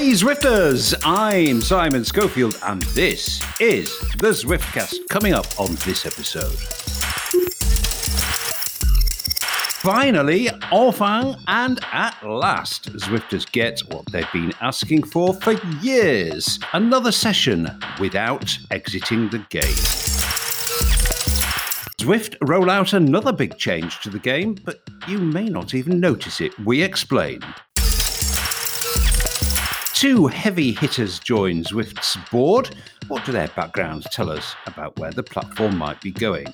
Hey Zwifters, I'm Simon Schofield, and this is the Zwiftcast coming up on this episode. Finally, enfin, and at last, Zwifters get what they've been asking for for years another session without exiting the game. Zwift roll out another big change to the game, but you may not even notice it. We explain. Two heavy hitters join Zwift's board. What do their backgrounds tell us about where the platform might be going?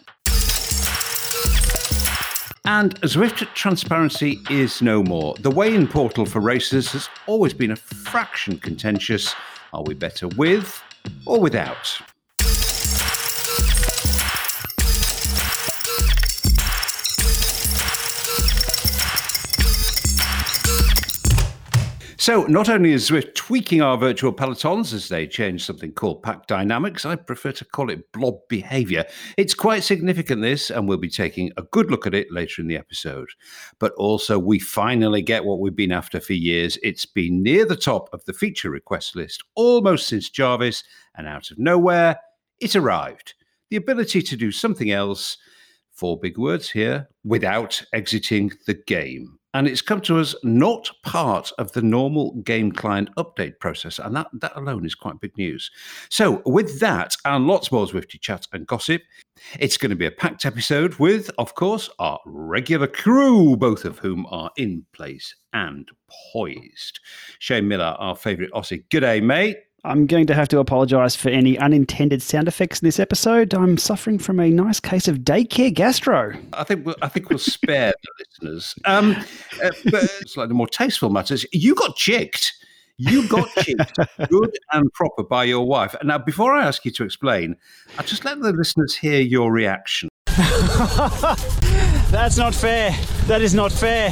And Zwift transparency is no more. The weigh-in portal for racers has always been a fraction contentious. Are we better with or without? So, not only is Zwift tweaking our virtual pelotons as they change something called pack dynamics, I prefer to call it blob behavior. It's quite significant, this, and we'll be taking a good look at it later in the episode. But also, we finally get what we've been after for years. It's been near the top of the feature request list almost since Jarvis, and out of nowhere, it arrived. The ability to do something else, four big words here, without exiting the game and it's come to us not part of the normal game client update process. And that, that alone is quite big news. So, with that and lots more Zwifty chat and gossip, it's going to be a packed episode with, of course, our regular crew, both of whom are in place and poised. Shane Miller, our favourite Aussie. G'day, mate. I'm going to have to apologise for any unintended sound effects in this episode. I'm suffering from a nice case of daycare gastro. I think we'll, I think we'll spare the listeners. Um, uh, but slightly more tasteful matters. You got chicked. You got chicked good and proper by your wife. Now, before I ask you to explain, I'll just let the listeners hear your reaction. That's not fair. That is not fair.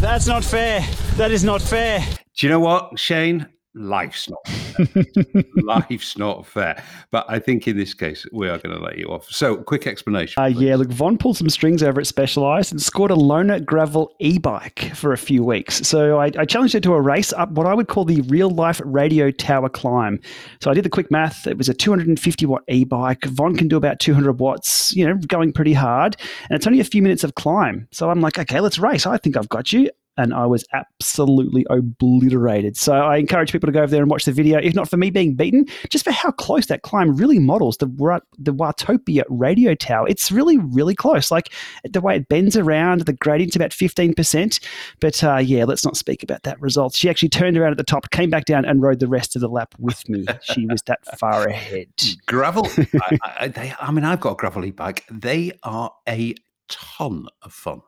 That's not fair. That is not fair. Do you know what, Shane? Life's not fair. life's not fair. But I think in this case, we are going to let you off. So, quick explanation. Uh, yeah, look, Von pulled some strings over at Specialized and scored a loaner gravel e bike for a few weeks. So, I, I, challenged her to a race up what I would call the real life radio tower climb. So, I did the quick math. It was a 250 watt e bike. Von can do about 200 watts, you know, going pretty hard. And it's only a few minutes of climb. So, I'm like, okay, let's race. I think I've got you and I was absolutely obliterated. So I encourage people to go over there and watch the video, if not for me being beaten, just for how close that climb really models the the Watopia radio tower. It's really, really close. Like the way it bends around, the gradient's about 15%. But uh, yeah, let's not speak about that result. She actually turned around at the top, came back down, and rode the rest of the lap with me. She was that far ahead. Gravel, I, I, they, I mean, I've got a gravel e bike. They are a ton of fun.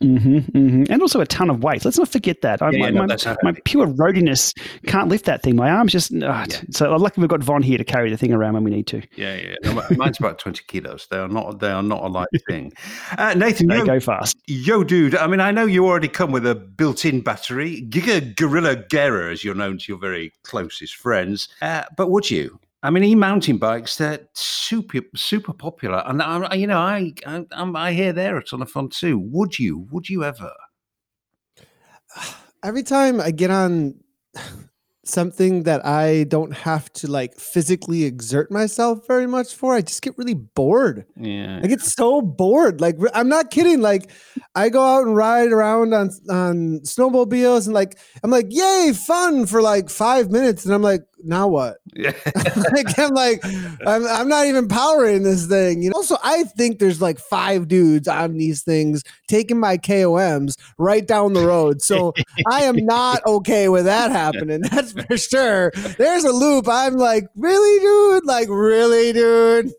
Mm-hmm, mm-hmm. And also a ton of weight. Let's not forget that. Yeah, my, yeah, no, my, my, pure roadiness can't lift that thing. My arms just. Oh, yeah. So lucky we've got Von here to carry the thing around when we need to. Yeah, yeah. No, mine's about twenty kilos. They are not. They are not a light thing. Uh, Nathan, they yo, go fast. Yo, dude. I mean, I know you already come with a built-in battery, Giga Gorilla Guerra, as you're known to your very closest friends. Uh, but would you? I mean, e-mountain bikes, they're super, super popular. And, I, you know, I, I, I hear they're a ton of fun too. Would you? Would you ever? Every time I get on something that I don't have to like physically exert myself very much for, I just get really bored. Yeah. I get so bored. Like I'm not kidding. Like I go out and ride around on on snowmobiles and like I'm like, yay, fun for like five minutes. And I'm like, now what? Yeah. like, I'm like, I'm, I'm not even powering this thing. You know. Also, I think there's like five dudes on these things taking my KOMs right down the road. So I am not okay with that happening. That's for sure. There's a loop. I'm like, really, dude? Like, really, dude?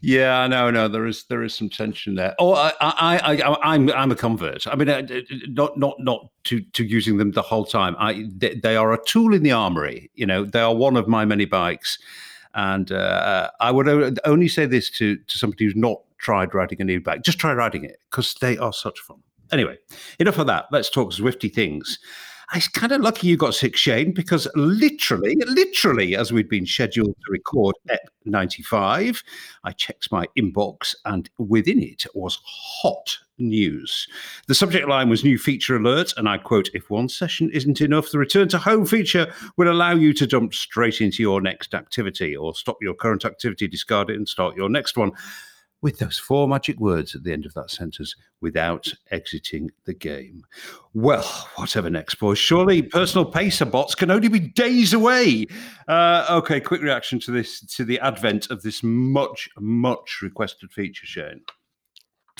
yeah, no, no. There is there is some tension there. Oh, I, I, I, I'm I'm a convert. I mean, uh, not not not to to using them the whole time. I they, they are a tool in the armory. You know they are one of my many bikes. And uh, I would only say this to, to somebody who's not tried riding an e-bike. Just try riding it because they are such fun. Anyway, enough of that. Let's talk Zwifty things. It's kind of lucky you got sick, Shane, because literally, literally, as we'd been scheduled to record at 95, I checked my inbox and within it was hot news. The subject line was new feature alert, and I quote If one session isn't enough, the return to home feature will allow you to jump straight into your next activity or stop your current activity, discard it, and start your next one with those four magic words at the end of that sentence without exiting the game. Well, whatever next, boys. Surely personal pacer bots can only be days away. Uh, okay, quick reaction to this to the advent of this much, much requested feature, Shane.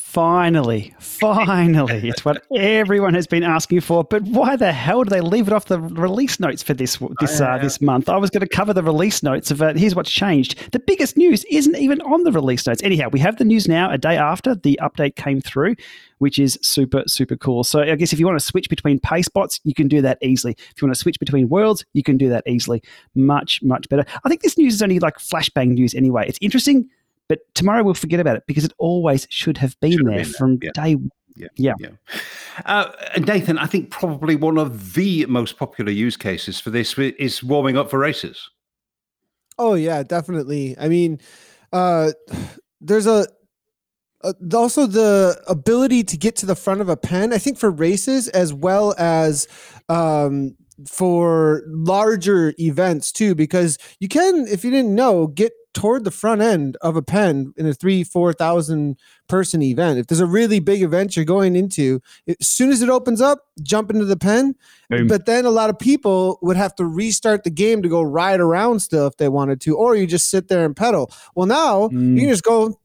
Finally, finally, it's what everyone has been asking for. But why the hell do they leave it off the release notes for this this uh, this month? I was going to cover the release notes of it. Here's what's changed. The biggest news isn't even on the release notes. Anyhow, we have the news now. A day after the update came through, which is super super cool. So I guess if you want to switch between pace bots, you can do that easily. If you want to switch between worlds, you can do that easily. Much much better. I think this news is only like flashbang news anyway. It's interesting but tomorrow we'll forget about it because it always should have been should there have been from there. day yeah. Yeah. yeah. Uh, Nathan, I think probably one of the most popular use cases for this is warming up for races. Oh, yeah, definitely. I mean, uh, there's a, uh, also the ability to get to the front of a pen, I think for races as well as um, for larger events too, because you can, if you didn't know, get toward the front end of a pen in a three, 4,000 person event. If there's a really big event you're going into, as soon as it opens up, jump into the pen. Boom. But then a lot of people would have to restart the game to go ride around still if they wanted to, or you just sit there and pedal. Well, now mm. you can just go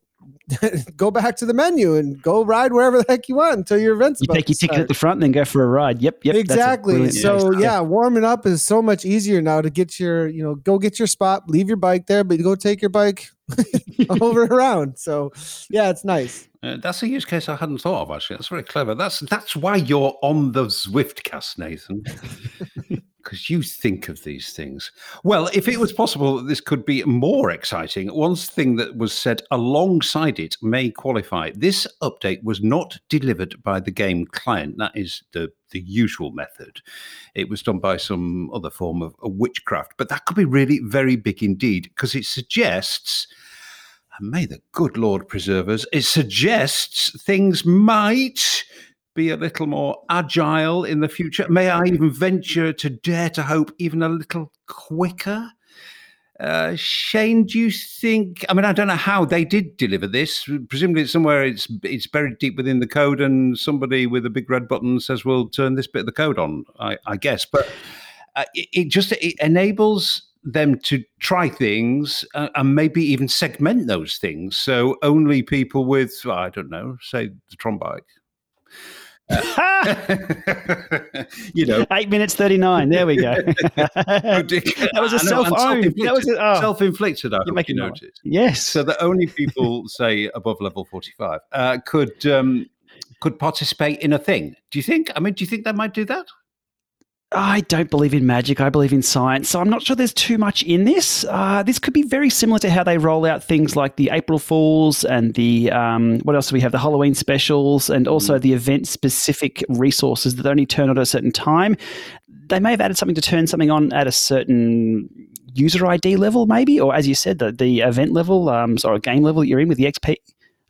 go back to the menu and go ride wherever the heck you want until your event's you take your ticket at the front and then go for a ride. Yep yep exactly. so yeah warming up is so much easier now to get your you know go get your spot leave your bike there but go take your bike over around. So yeah it's nice. Uh, that's a use case I hadn't thought of. Actually, that's very clever. That's that's why you're on the Zwiftcast, Nathan. because you think of these things. Well, if it was possible that this could be more exciting, one thing that was said alongside it may qualify. This update was not delivered by the game client. That is the the usual method. It was done by some other form of witchcraft, but that could be really very big indeed because it suggests. And may the good Lord preserve us. It suggests things might be a little more agile in the future? May I even venture to dare to hope even a little quicker? Uh, Shane, do you think? I mean, I don't know how they did deliver this. Presumably, it's somewhere it's it's buried deep within the code, and somebody with a big red button says, "We'll turn this bit of the code on." I, I guess, but uh, it, it, just it enables them to try things uh, and maybe even segment those things. So only people with, I don't know, say the Tron bike you know, eight minutes thirty nine. There we go. that was a self owned. That was oh. self inflicted. I You're making you notice. Yes. So that only people say above level forty five uh, could um, could participate in a thing. Do you think? I mean, do you think they might do that? I don't believe in magic. I believe in science. So I'm not sure there's too much in this. Uh, this could be very similar to how they roll out things like the April Fools and the um, what else do we have? The Halloween specials and also mm. the event specific resources that only turn on at a certain time. They may have added something to turn something on at a certain user ID level, maybe, or as you said, the, the event level, um, sorry, game level that you're in with the XP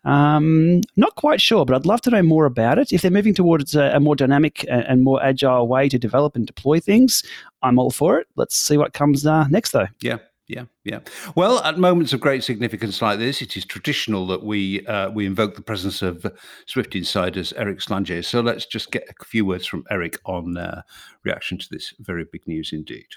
um, not quite sure, but I'd love to know more about it. If they're moving towards a, a more dynamic and more agile way to develop and deploy things, I'm all for it. Let's see what comes uh, next, though. Yeah, yeah, yeah. Well, at moments of great significance like this, it is traditional that we uh, we invoke the presence of Zwift Insider's Eric Schlange. So let's just get a few words from Eric on uh, reaction to this very big news indeed.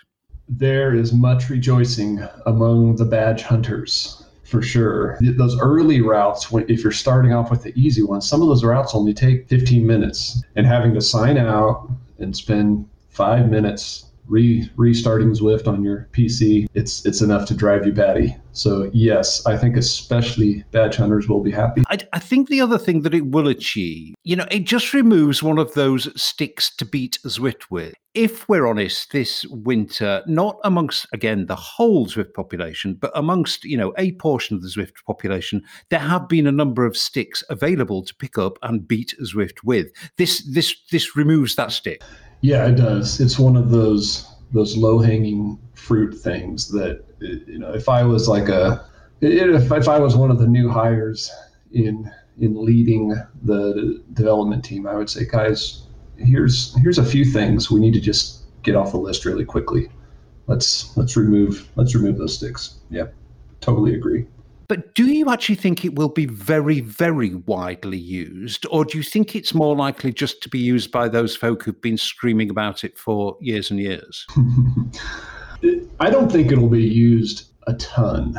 There is much rejoicing among the badge hunters for sure. Those early routes, if you're starting off with the easy ones, some of those routes only take 15 minutes, and having to sign out and spend five minutes re restarting Zwift on your PC, it's it's enough to drive you batty. So yes, I think especially badge hunters will be happy. I, I, think the other thing that it will achieve, you know, it just removes one of those sticks to beat Zwift with. If we're honest, this winter, not amongst again the whole Zwift population, but amongst you know a portion of the Zwift population, there have been a number of sticks available to pick up and beat Zwift with. This this this removes that stick. Yeah, it does. It's one of those those low hanging fruit things that you know. If I was like a if, if I was one of the new hires in in leading the development team, I would say, guys, here's here's a few things we need to just get off the list really quickly. Let's let's remove let's remove those sticks. Yeah, totally agree. But do you actually think it will be very, very widely used, or do you think it's more likely just to be used by those folk who've been screaming about it for years and years? I don't think it'll be used a ton.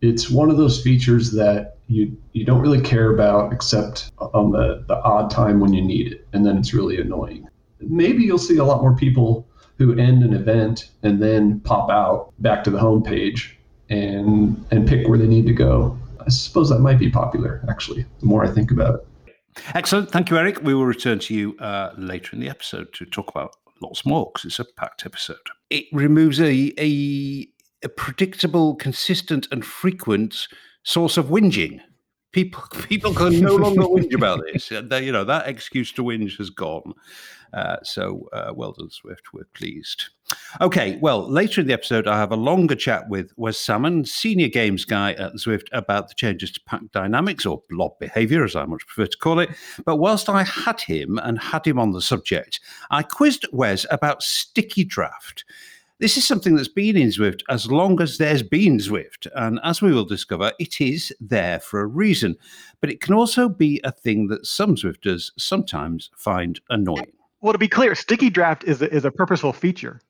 It's one of those features that you you don't really care about except on the, the odd time when you need it, and then it's really annoying. Maybe you'll see a lot more people who end an event and then pop out back to the home page and and pick where they need to go. I suppose that might be popular, actually, the more I think about it. Excellent. Thank you, Eric. We will return to you uh, later in the episode to talk about lots more because it's a packed episode. It removes a, a, a predictable, consistent, and frequent source of whinging. People people can no longer whinge about this. They, you know that excuse to whinge has gone. Uh, so uh, well done, Zwift. We're pleased. Okay, well, later in the episode, I have a longer chat with Wes Salmon, senior games guy at Zwift, about the changes to pack dynamics or blob behavior, as I much prefer to call it. But whilst I had him and had him on the subject, I quizzed Wes about sticky draft. This is something that's been in Zwift as long as there's been Zwift. And as we will discover, it is there for a reason. But it can also be a thing that some Zwifters sometimes find annoying. Well, to be clear, sticky draft is a, is a purposeful feature.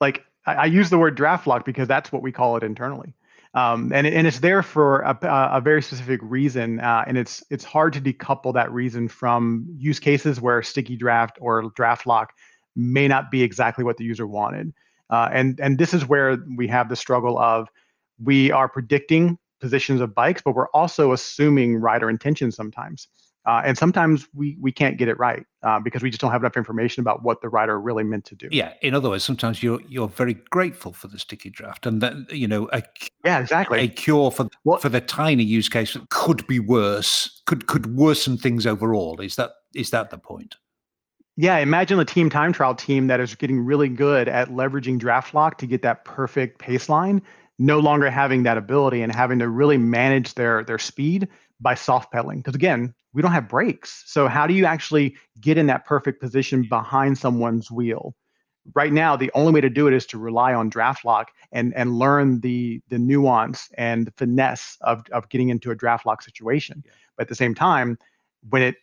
Like I, I use the word draft lock because that's what we call it internally. Um, and, and it's there for a, a very specific reason, uh, and it's it's hard to decouple that reason from use cases where sticky draft or draft lock may not be exactly what the user wanted. Uh, and and this is where we have the struggle of we are predicting positions of bikes, but we're also assuming rider intention sometimes. Uh, and sometimes we we can't get it right uh, because we just don't have enough information about what the rider really meant to do. Yeah, in other words, sometimes you're you're very grateful for the sticky draft, and that you know, a, yeah, exactly, a cure for what? for the tiny use case that could be worse, could could worsen things overall. Is that is that the point? Yeah, imagine the team time trial team that is getting really good at leveraging draft lock to get that perfect pace line, no longer having that ability and having to really manage their their speed by soft pedaling. Because again, we don't have brakes. So how do you actually get in that perfect position behind someone's wheel? Right now, the only way to do it is to rely on draft lock and and learn the the nuance and the finesse of of getting into a draft lock situation. Yeah. But at the same time, when it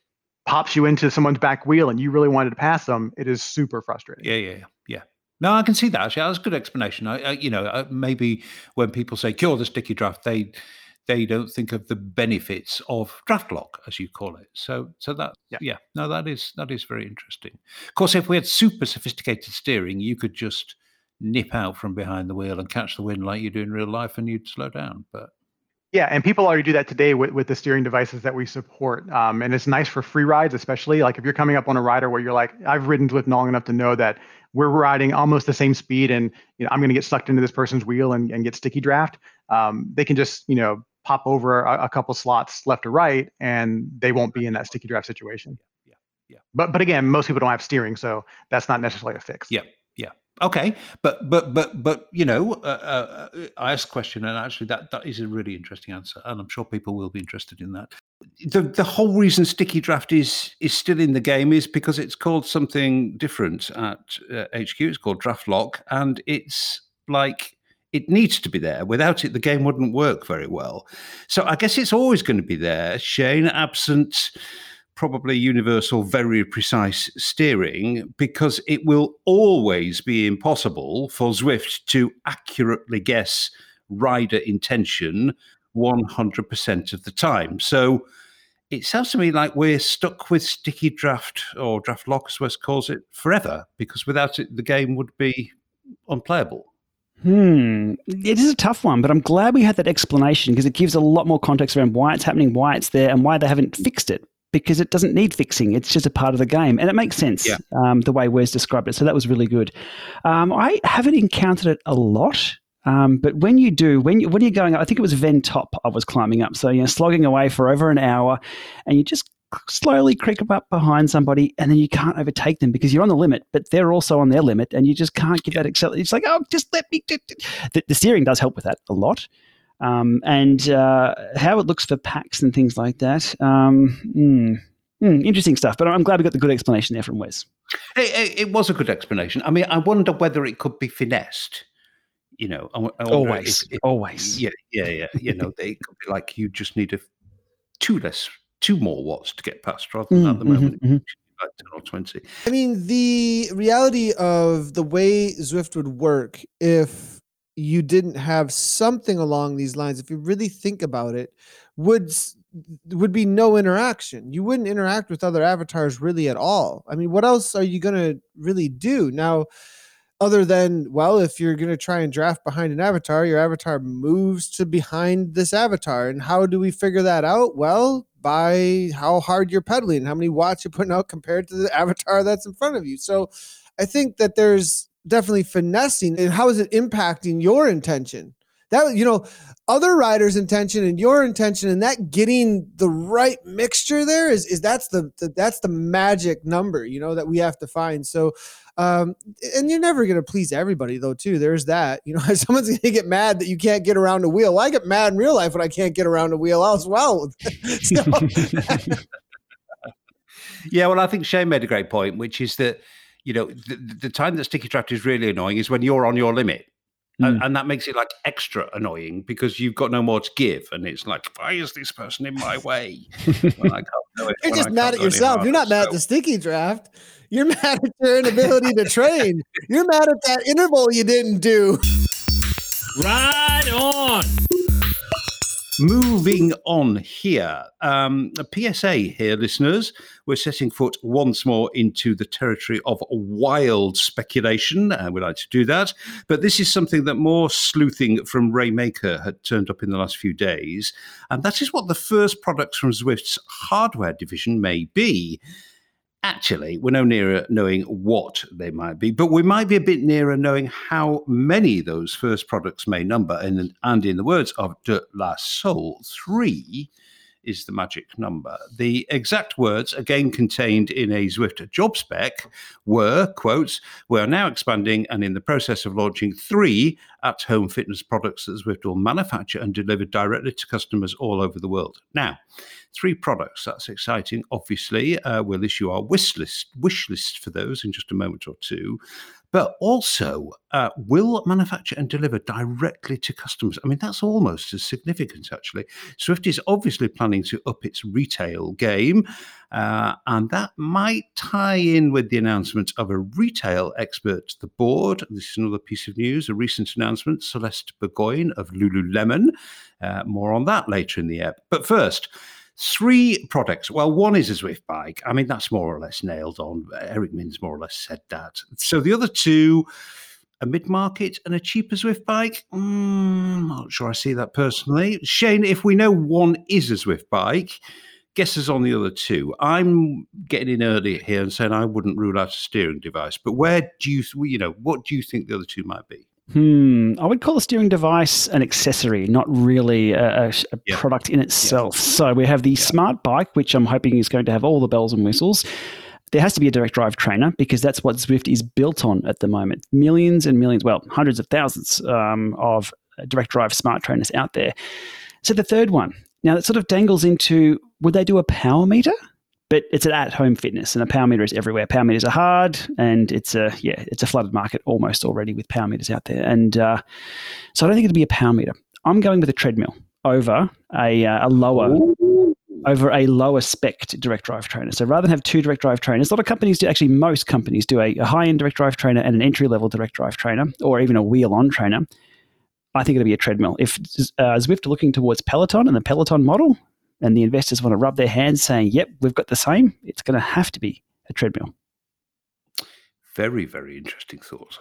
pops you into someone's back wheel and you really wanted to pass them, it is super frustrating. Yeah, yeah, yeah. No, I can see that. Actually, that's a good explanation. I, I you know, uh, maybe when people say cure the sticky draft, they they don't think of the benefits of draft lock, as you call it. So, so that yeah. yeah, no, that is that is very interesting. Of course, if we had super sophisticated steering, you could just nip out from behind the wheel and catch the wind like you do in real life, and you'd slow down. But yeah, and people already do that today with, with the steering devices that we support. Um, and it's nice for free rides, especially like if you're coming up on a rider where you're like, I've ridden with long enough to know that we're riding almost the same speed and you know I'm going to get sucked into this person's wheel and, and get sticky draft. Um, they can just you know pop over a, a, couple slots left or right, and they won't be in that sticky draft situation. Yeah, yeah. But but again, most people don't have steering, so that's not necessarily a fix. Yeah, yeah. Okay, but but but but you know, uh, uh, I asked a question, and actually that that is a really interesting answer, and I'm sure people will be interested in that. The the whole reason sticky draft is is still in the game is because it's called something different at uh, HQ. It's called draft lock, and it's like it needs to be there. Without it, the game wouldn't work very well. So I guess it's always going to be there. Shane, absent probably universal, very precise steering, because it will always be impossible for Zwift to accurately guess rider intention 100% of the time. So it sounds to me like we're stuck with sticky draft or draft lock, as Wes calls it, forever, because without it, the game would be unplayable. Hmm. It is a tough one, but I'm glad we had that explanation because it gives a lot more context around why it's happening, why it's there, and why they haven't fixed it. Because it doesn't need fixing; it's just a part of the game, and it makes sense yeah. um, the way Wes described it. So that was really good. Um, I haven't encountered it a lot, um, but when you do, when you when you're going, I think it was Ven Top I was climbing up. So you're slogging away for over an hour, and you just slowly creep up behind somebody and then you can't overtake them because you're on the limit, but they're also on their limit and you just can't get that acceleration. It's like, oh, just let me. The, the steering does help with that a lot. Um, and uh, how it looks for packs and things like that. Um, mm, mm, interesting stuff, but I'm glad we got the good explanation there from Wes. It, it, was a good explanation. I mean, I wonder whether it could be finessed. You know, I, I always, if, if, always. Yeah, yeah, yeah. You know, they could be like you just need a two less two more watts to get past rather than mm, at the moment. Mm-hmm, like 10 or 20. I mean, the reality of the way Zwift would work if you didn't have something along these lines, if you really think about it, would would be no interaction. You wouldn't interact with other avatars really at all. I mean, what else are you going to really do? Now, other than well if you're going to try and draft behind an avatar your avatar moves to behind this avatar and how do we figure that out well by how hard you're pedaling, how many watts you're putting out compared to the avatar that's in front of you. So I think that there's definitely finessing and how is it impacting your intention? That you know, other riders' intention and your intention and that getting the right mixture there is is that's the, the that's the magic number, you know, that we have to find. So um, and you're never going to please everybody, though, too. There's that. You know, someone's going to get mad that you can't get around a wheel. I get mad in real life when I can't get around a wheel as well. yeah, well, I think Shane made a great point, which is that, you know, the, the time that sticky draft is really annoying is when you're on your limit. Mm. And, and, that makes it like extra annoying because you've got no more to give, and it's like, why is this person in my way? You're just mad at yourself. You're not mad so. at the sticky draft. You're mad at your inability to train. You're mad at that interval you didn't do. Right on. Moving on here, um, a PSA here, listeners. We're setting foot once more into the territory of wild speculation. and we like to do that. But this is something that more sleuthing from Ray Maker had turned up in the last few days. And that is what the first products from Zwift's hardware division may be actually, we're no nearer knowing what they might be, but we might be a bit nearer knowing how many those first products may number. And, and in the words of De La Soul, three is the magic number. The exact words, again contained in a Zwift job spec, were, quotes, we're now expanding and in the process of launching three at home fitness products that Zwift will manufacture and deliver directly to customers all over the world. Now, three products, that's exciting. Obviously, uh, we'll issue our wish list, wish list for those in just a moment or two but also uh, will manufacture and deliver directly to customers. I mean, that's almost as significant, actually. Zwift is obviously planning to up its retail game, uh, and that might tie in with the announcement of a retail expert to the board. This is another piece of news, a recent announcement Celeste Burgoyne of Lululemon. Uh, more on that later in the app. But first, Three products. Well, one is a Zwift bike. I mean, that's more or less nailed on. Eric Min's more or less said that. So the other two, a mid market and a cheaper Zwift bike. Mm, not sure I see that personally. Shane, if we know one is a Zwift bike, guesses on the other two. I'm getting in early here and saying I wouldn't rule out a steering device. But where do you, you know, what do you think the other two might be? Hmm. I would call the steering device an accessory, not really a, a, product in itself. So we have the smart bike, which I'm hoping is going to have all the bells and whistles. There has to be a direct drive trainer because that's what Zwift is built on at the moment. Millions and millions, well, hundreds of thousands um, of direct drive smart trainers out there. So the third one, now that sort of dangles into would they do a power meter? But it's an at-home fitness, and a power meter is everywhere. Power meters are hard, and it's a yeah, it's a flooded market almost already with power meters out there. And uh, so I don't think it'll be a power meter. I'm going with a treadmill over a, uh, a lower over a lower spec direct drive trainer. So rather than have two direct drive trainers, a lot of companies do actually most companies do a, a high end direct drive trainer and an entry level direct drive trainer, or even a wheel on trainer. I think it'll be a treadmill. If uh, Zwift are looking towards Peloton and the Peloton model, and the investors want to rub their hands saying, yep, we've got the same, it's going to have to be a treadmill. Very, very interesting thought.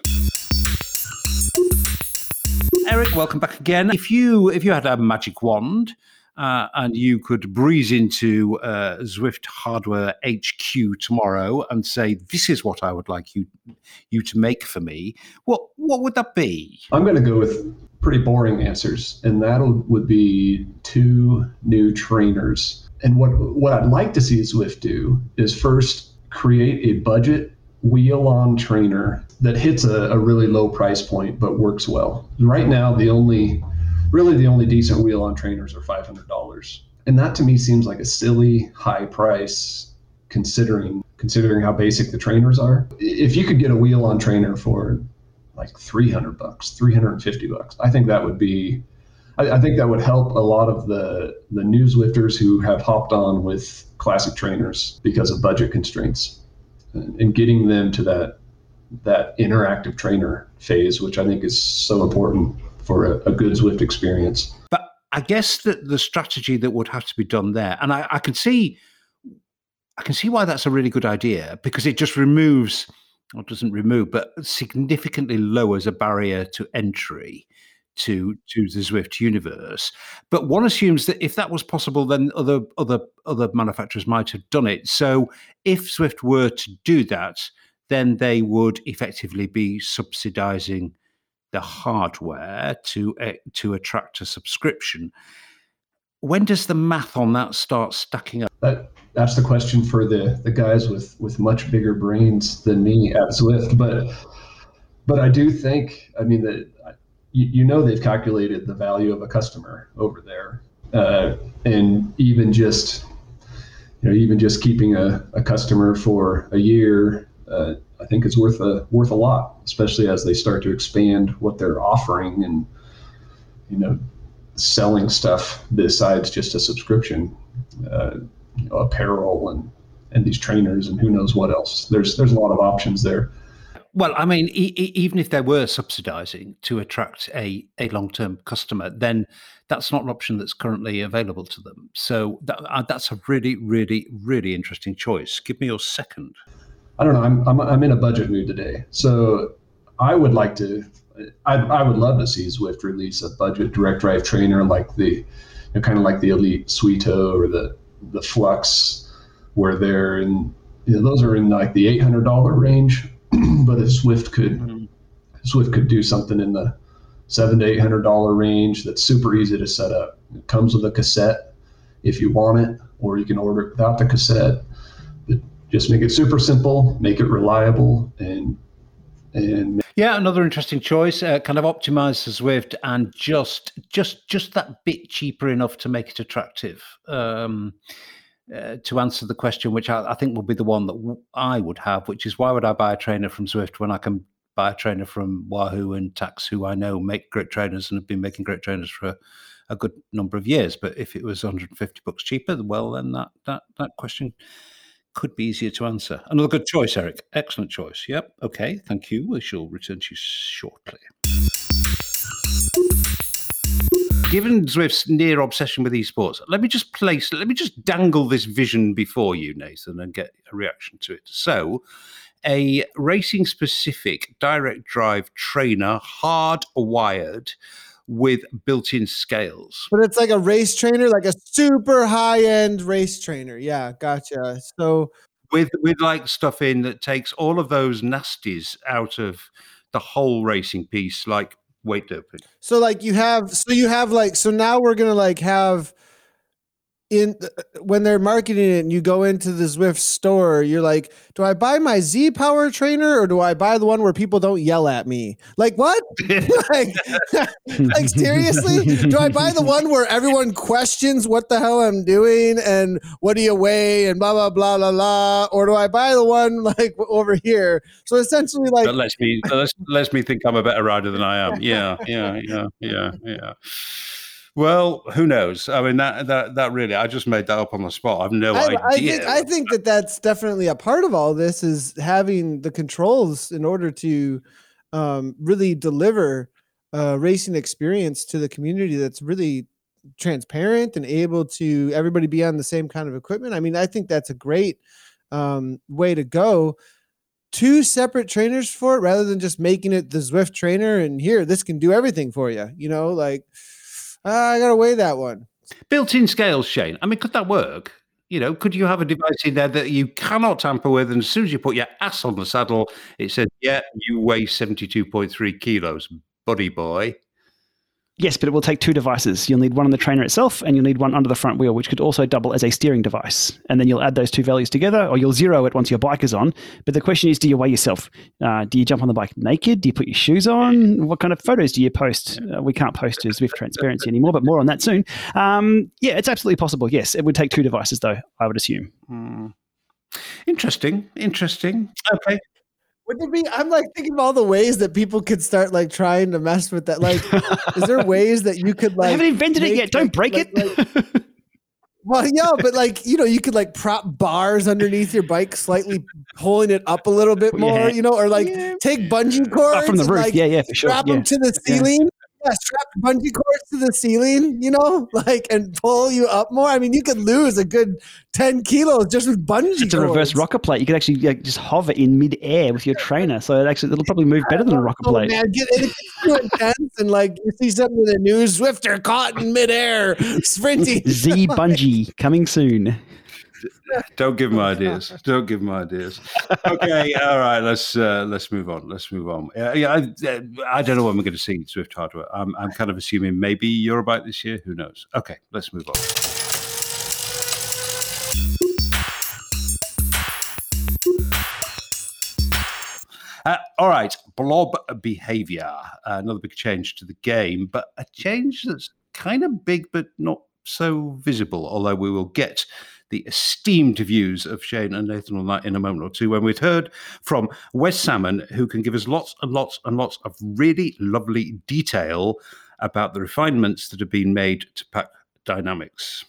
Eric, welcome back again. If you if you had a magic wand uh, and you could breeze into uh, Zwift Hardware HQ tomorrow and say, "This is what I would like you you to make for me," what what would that be? I'm going to go with pretty boring answers, and that would be two new trainers and what what I'd like to see Zwift do is first create a budget wheel on trainer that hits a, a really low price point but works well. Right now, the only really the only decent wheel on trainers are five hundred dollars, and that to me seems like a silly high price considering considering how basic the trainers are. If you could get a wheel on trainer for like 300 bucks, 350 bucks, I think that would be I, I, think that would help a lot of the the new Zwifters who have hopped on with classic trainers because of budget constraints, and, and getting them to that that interactive trainer phase, which I think is so important for a, a good Zwift experience. But I guess that the strategy that would have to be done there, and I, I can see, I can see why that's a really good idea because it just removes, or doesn't remove, but significantly lowers a barrier to entry to to the Zwift universe. But one assumes that if that was possible, then other other other manufacturers might have done it. So if Zwift were to do that, then they would effectively be subsidizing the hardware to uh, to attract a subscription. When does the math on that start stacking up? That, that's the question for the the guys with with much bigger brains than me at Zwift, but but I do think I mean that you, you know they've calculated the value of a customer over there, uh, and even just you know even just keeping a, a customer for a year, uh, I think is worth a worth a lot, especially as they start to expand what they're offering and you know selling stuff besides just a subscription, uh, you know, apparel and and these trainers and who knows what else. There's there's a lot of options there. Well, I mean, e- even if they were subsidising to attract a, a long term customer, then that's not an option that's currently available to them. So that, uh, that's a really, really, really interesting choice. Give me your second. I don't know. I'm, I'm, I'm in a budget mood today. So I would like to, I, I would love to see Zwift release a budget direct drive trainer like the, you know, kind of like the Elite Suito or the, the Flux, where they're in, you know, those are in like the $800 range but if Zwift could mm-hmm. Zwift could do something in the seven to eight hundred dollar range that's super easy to set up. It comes with a cassette if you want it, or you can order it without the cassette. Just make it super simple, make it reliable, and and yeah, another interesting choice. Uh, kind of optimize the and just just just that bit cheaper enough to make it attractive. Um, uh, to answer the question, which I, I, think will be the one that w- I would have, which is why would I buy a trainer from Zwift when I can buy a trainer from Wahoo and Tacx, who I know make great trainers and have been making great trainers for a, a good number of years. But if it was 150 bucks cheaper, well, then that that that question could be easier to answer. Another good choice, Eric. Excellent choice. Yep. Okay. Thank you. We shall return to you shortly given Zwift's near obsession with esports, let me just place, let me just dangle this vision before you, Nathan, and get a reaction to it. So, a racing specific direct drive trainer, hardwired with built in scales. But it's like a race trainer, like a super high end race trainer. Yeah, gotcha. So, with with like stuff in that takes all of those nasties out of the whole racing piece, like weight doping. So like you have so you have like so now we're gonna like have in uh, when they're marketing it and you go into the Zwift store, you're like, do I buy my Z Power trainer or do I buy the one where people don't yell at me? Like what? like, like seriously? Do I buy the one where everyone questions what the hell I'm doing and what do you weigh and blah blah blah blah blah? Or do I buy the one like over here? So essentially, like that lets me that lets, lets me think I'm a better rider than I am. Yeah, yeah, yeah, yeah, yeah. Well, who knows? I mean, that that that really, I just made that up on the spot. I've no I, idea. I think, I think that that's definitely a part of all this is having the controls in order to um, really deliver a racing experience to the community that's really transparent and able to everybody be on the same kind of equipment. I mean, I think that's a great um, way to go. Two separate trainers for it rather than just making it the Zwift trainer and here, this can do everything for you. You know, like uh, I got to weigh that one. Built-in scales, Shane. I mean, could that work? You know, could you have a device in there that you cannot tamper with, and as soon as you put your ass on the saddle, it says, "Yeah, you weigh seventy-two point three kilos, buddy boy." Yes, but it will take two devices. You'll need one on the trainer itself, and you'll need one under the front wheel, which could also double as a steering device. And then you'll add those two values together, or you'll zero it once your bike is on. But the question is, do you weigh yourself? Uh, do you jump on the bike naked? Do you put your shoes on? What kind of photos do you post? Uh, we can't post to Zwift Transparency anymore, but more on that soon. Um, yeah, it's absolutely possible. Yes, it would take two devices, though. I would assume. Mm. Interesting. Interesting. Okay. Would there be? I'm like thinking of all the ways that people could start like trying to mess with that. Like, is there ways that you could like? I haven't invented it yet. Don't break like, it. Like, well, yeah, but like you know, you could like prop bars underneath your bike, slightly pulling it up a little bit more, you know, or like yeah. take bungee cords oh, from the roof. like, yeah, yeah, for sure. Strap yeah. them to the ceiling yeah, strap bungee cords to the ceiling, you know, like and pull you up more. I mean, you could lose a good ten kilos just with bungee. It's a reverse rocker plate. You could actually like, just hover in midair with your trainer, so it actually it'll probably move better than a rocker oh, plate. Man, get it, too intense, and like you see something in the news, Zwifter caught in midair sprinting. Z bungee coming soon. Don't give them ideas. Don't give them ideas. Okay, all right. Let's uh, let's move on. Let's move on. Uh, yeah, I, I, don't know when we're going to see Zwift hardware. I'm I'm kind of assuming maybe Eurobike this year. Who knows? Okay, let's move on. Uh, all right, blob behavior. Uh, another big change to the game, but a change that's kind of big but not so visible. Although we will get the esteemed views of Shane and Nathan on that in a moment or two when we've heard from Wes Salmon, who can give us lots and lots and lots of really lovely detail about the refinements that have been made to pack dynamics.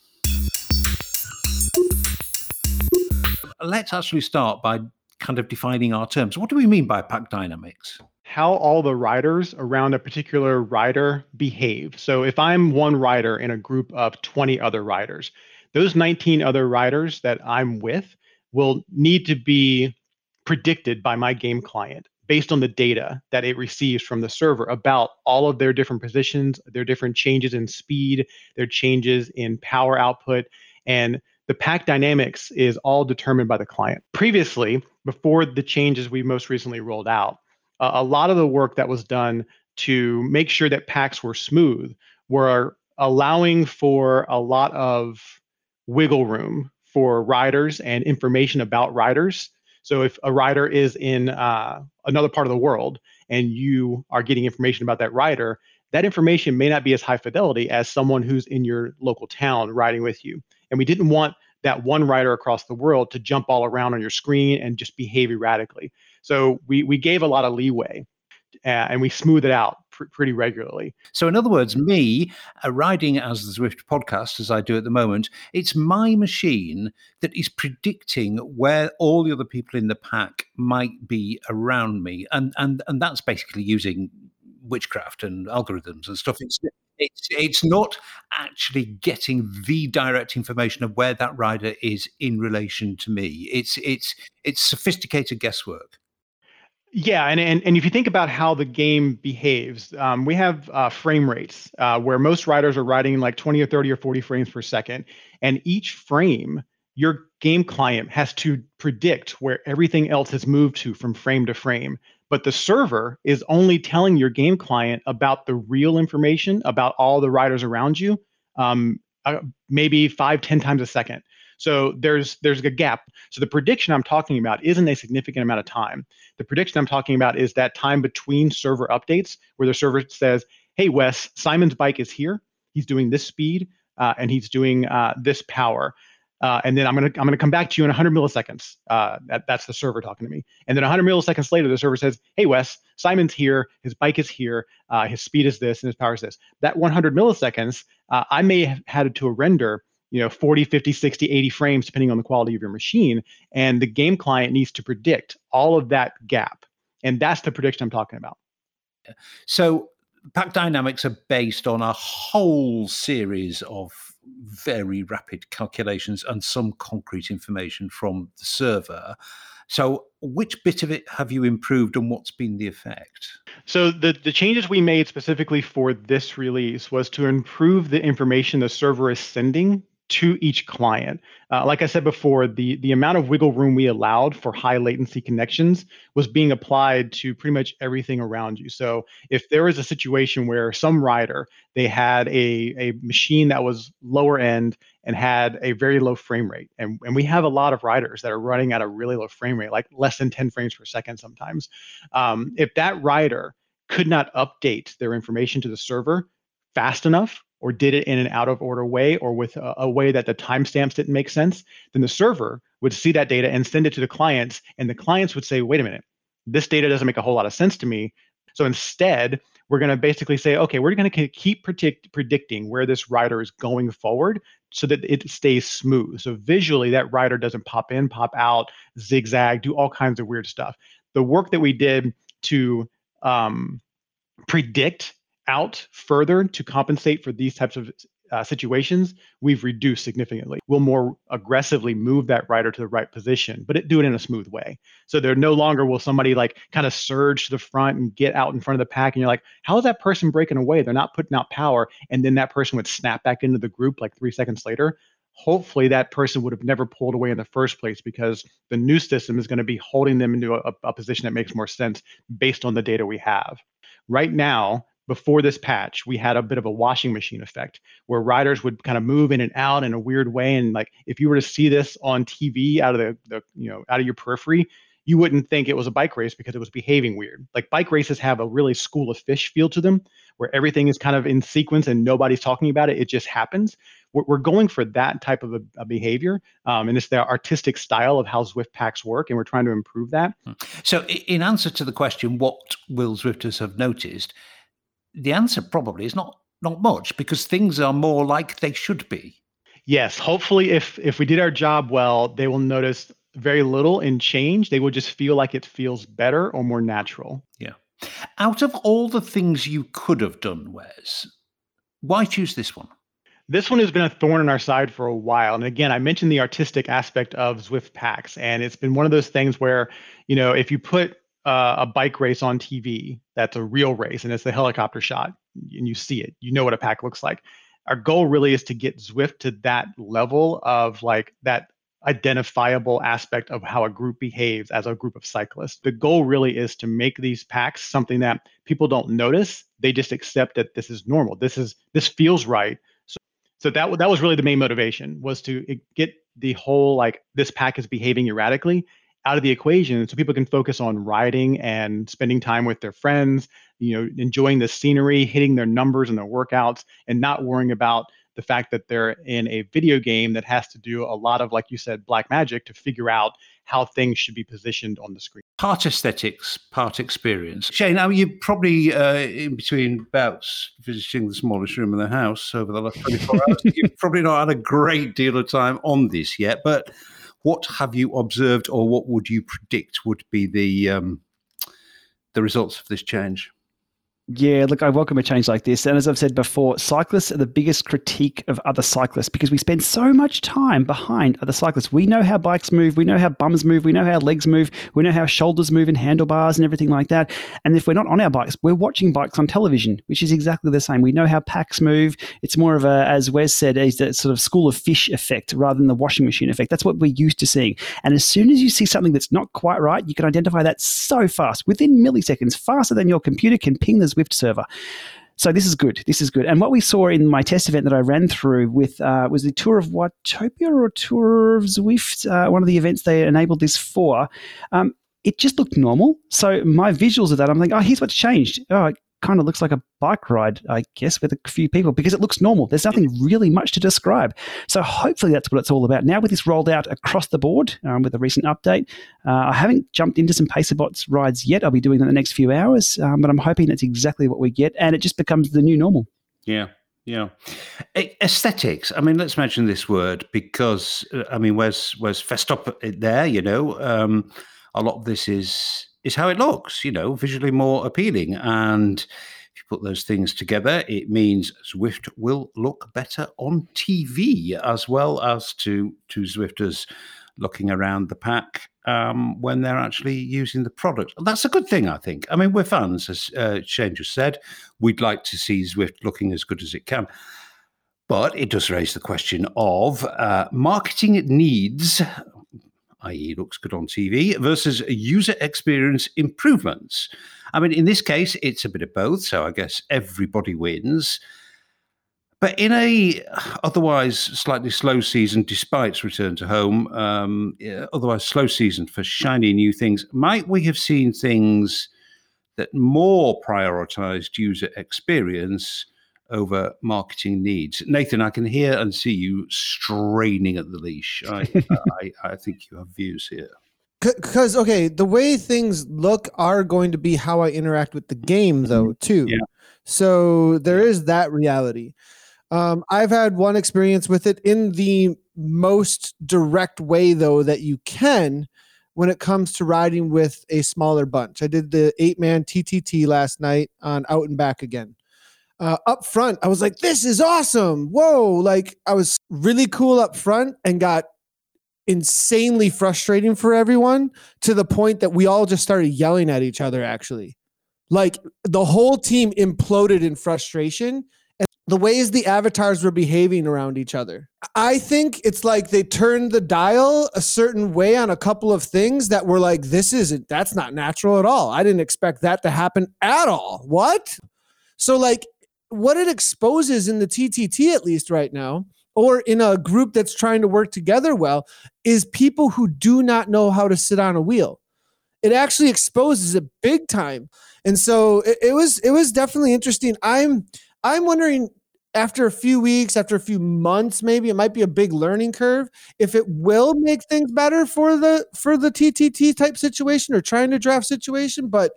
Let's actually start by kind of defining our terms. What do we mean by pack dynamics? how all the riders around a particular rider behave. So if I'm one rider in a group of 20 other riders, those 19 other riders that I'm with will need to be predicted by my game client based on the data that it receives from the server about all of their different positions, their different changes in speed, their changes in power output, and the pack dynamics is all determined by the client. Previously, before the changes we most recently rolled out, uh, a lot of the work that was done to make sure that packs were smooth were allowing for a lot of wiggle room for riders and information about riders. So if a rider is in uh, another part of the world and you are getting information about that rider, that information may not be as high fidelity as someone who's in your local town riding with you. And we didn't want that one rider across the world to jump all around on your screen and just behave erratically. So we we gave a lot of leeway uh, and we smooth it out pr- pretty regularly. So, in other words, me uh, riding as the Zwift podcast, as I do at the moment, it's my machine that is predicting where all the other people in the pack might be around me, and and and that's basically using witchcraft and algorithms and stuff. It's it's it's not actually getting the direct information of where that rider is in relation to me. It's it's it's sophisticated guesswork. Yeah, and, and and if you think about how the game behaves, um, we have uh, frame rates uh, where most riders are riding like 20 or 30 or 40 frames per second, and each frame your game client has to predict where everything else has moved to from frame to frame. But the server is only telling your game client about the real information about all the riders around you, um, uh, maybe five, ten times a second. So there's there's a gap. So the prediction I'm talking about isn't a significant amount of time. The prediction I'm talking about is that time between server updates where the server says, "Hey Wes, Simon's bike is here. He's doing this speed uh, and he's doing uh, this power." Uh, and then I'm gonna I'm gonna come back to you in 100 milliseconds. Uh, that, that's the server talking to me. And then 100 milliseconds later, the server says, "Hey Wes, Simon's here. His bike is here. Uh, his speed is this, and his power is this." That 100 milliseconds, uh, I may have had to a render you know 40 50 60 80 frames depending on the quality of your machine and the game client needs to predict all of that gap. And that's the prediction i'm talking about. So pack dynamics are based on a whole series of very rapid calculations and some concrete information from the server. So which bit of it have you improved and what's been the effect? So the, the changes we made specifically for this release was to improve the information the server is sending to each client. Uh, like I said before, the the amount of wiggle room we allowed for high latency connections was being applied to pretty much everything around you. So if there was a situation where some rider they had a a machine that was lower end and had a very low frame rate, and and we have a lot of riders that are running at a really low frame rate, like less than 10 frames per second sometimes. Um, if that rider could not update their information to the server fast enough or did it in an out of order way or with a, a way that the timestamps didn't make sense, then the server would see that data and send it to the clients. And the clients would say, wait a minute, this data doesn't make a whole lot of sense to me. So instead, we're going to basically say, okay, we're going to keep predict, predicting where this rider is going forward so that it stays smooth. So visually, that rider doesn't pop in, pop out, zigzag, do all kinds of weird stuff. The work that we did to um, predict out further to compensate for these types of uh, situations, we've reduced significantly. We'll more aggressively move that rider to the right position, but it, do it in a smooth way. So there no longer will somebody like kind of surge to the front and get out in front of the pack, and you're like, how is that person breaking away? They're not putting out power, and then that person would snap back into the group like three seconds later. Hopefully, that person would have never pulled away in the first place because the new system is going to be holding them into a, a position that makes more sense based on the data we have. Right now, before this patch, we had a bit of a washing machine effect where riders would kind of move in and out in a weird way. And like if you were to see this on TV out of the, the you know out of your periphery, you wouldn't think it was a bike race because it was behaving weird. Like bike races have a really school of fish feel to them, where everything is kind of in sequence and nobody's talking about it. It just happens. We're, we're going for that type of a, a behavior, um, and it's the artistic style of how Zwift packs work, and we're trying to improve that. So, in answer to the question, what will Zwifters have noticed? The answer probably is not not much because things are more like they should be. Yes, hopefully if if we did our job well, they will notice very little in change. They will just feel like it feels better or more natural. Yeah. Out of all the things you could have done, Wes, why choose this one? This one has been a thorn in our side for a while. And again, I mentioned the artistic aspect of Zwift packs, and it's been one of those things where, you know, if you put uh, a bike race on TV that's a real race and it's the helicopter shot and you see it, you know what a pack looks like. Our goal really is to get Zwift to that level of like that identifiable aspect of how a group behaves as a group of cyclists. The goal really is to make these packs something that people don't notice. They just accept that this is normal. This is this feels right. So so that that was really the main motivation was to get the whole like this pack is behaving erratically out of the equation so people can focus on riding and spending time with their friends you know enjoying the scenery hitting their numbers and their workouts and not worrying about the fact that they're in a video game that has to do a lot of like you said black magic to figure out how things should be positioned on the screen. Part aesthetics part experience. Shane now you probably uh, in between bouts visiting the smallest room in the house over the last 24 hours you've probably not had a great deal of time on this yet but what have you observed, or what would you predict would be the um, the results of this change? Yeah, look, I welcome a change like this. And as I've said before, cyclists are the biggest critique of other cyclists because we spend so much time behind other cyclists. We know how bikes move, we know how bums move, we know how legs move, we know how shoulders move and handlebars and everything like that. And if we're not on our bikes, we're watching bikes on television, which is exactly the same. We know how packs move. It's more of a, as Wes said, a sort of school of fish effect rather than the washing machine effect. That's what we're used to seeing. And as soon as you see something that's not quite right, you can identify that so fast, within milliseconds, faster than your computer can ping the Zwift server. So this is good. This is good. And what we saw in my test event that I ran through with uh, was the tour of Watopia or tour of Zwift, uh, one of the events they enabled this for. Um, it just looked normal. So my visuals of that, I'm like, oh, here's what's changed. Oh, kind of looks like a bike ride, I guess, with a few people because it looks normal. There's nothing really much to describe. So hopefully that's what it's all about. Now with this rolled out across the board um, with a recent update, uh, I haven't jumped into some Pacerbots rides yet. I'll be doing that in the next few hours, um, but I'm hoping that's exactly what we get, and it just becomes the new normal. Yeah. Yeah, aesthetics. I mean, let's mention this word because uh, I mean, where's where's fessed up there? You know, um, a lot of this is is how it looks, you know, visually more appealing. And if you put those things together, it means Zwift will look better on TV as well as to, to Zwifters looking around the pack um, when they're actually using the product. That's a good thing, I think. I mean, we're fans, as uh, Shane just said. We'd like to see Zwift looking as good as it can. But it does raise the question of uh, marketing needs, i.e., looks good on TV, versus user experience improvements. I mean, in this case, it's a bit of both. So I guess everybody wins. But in a otherwise slightly slow season, despite its return to home, um, otherwise slow season for shiny new things, might we have seen things that more prioritized user experience over marketing needs? Nathan, I can hear and see you straining at the leash. I, I, I think you have views here because okay the way things look are going to be how i interact with the game though too yeah. so there is that reality um, I've had one experience with it in the most direct way, though, that you can when it comes to riding with a smaller bunch. I did the eight man TTT last night on Out and Back again. Uh, up front, I was like, this is awesome. Whoa. Like, I was really cool up front and got insanely frustrating for everyone to the point that we all just started yelling at each other, actually. Like, the whole team imploded in frustration and the ways the avatars were behaving around each other. I think it's like they turned the dial a certain way on a couple of things that were like, this isn't, that's not natural at all. I didn't expect that to happen at all. What? So, like, what it exposes in the TTT, at least right now, or in a group that's trying to work together well, is people who do not know how to sit on a wheel. It actually exposes it big time. And so it, it was it was definitely interesting. I'm I'm wondering after a few weeks, after a few months, maybe it might be a big learning curve. If it will make things better for the for the TTT type situation or trying to draft situation, but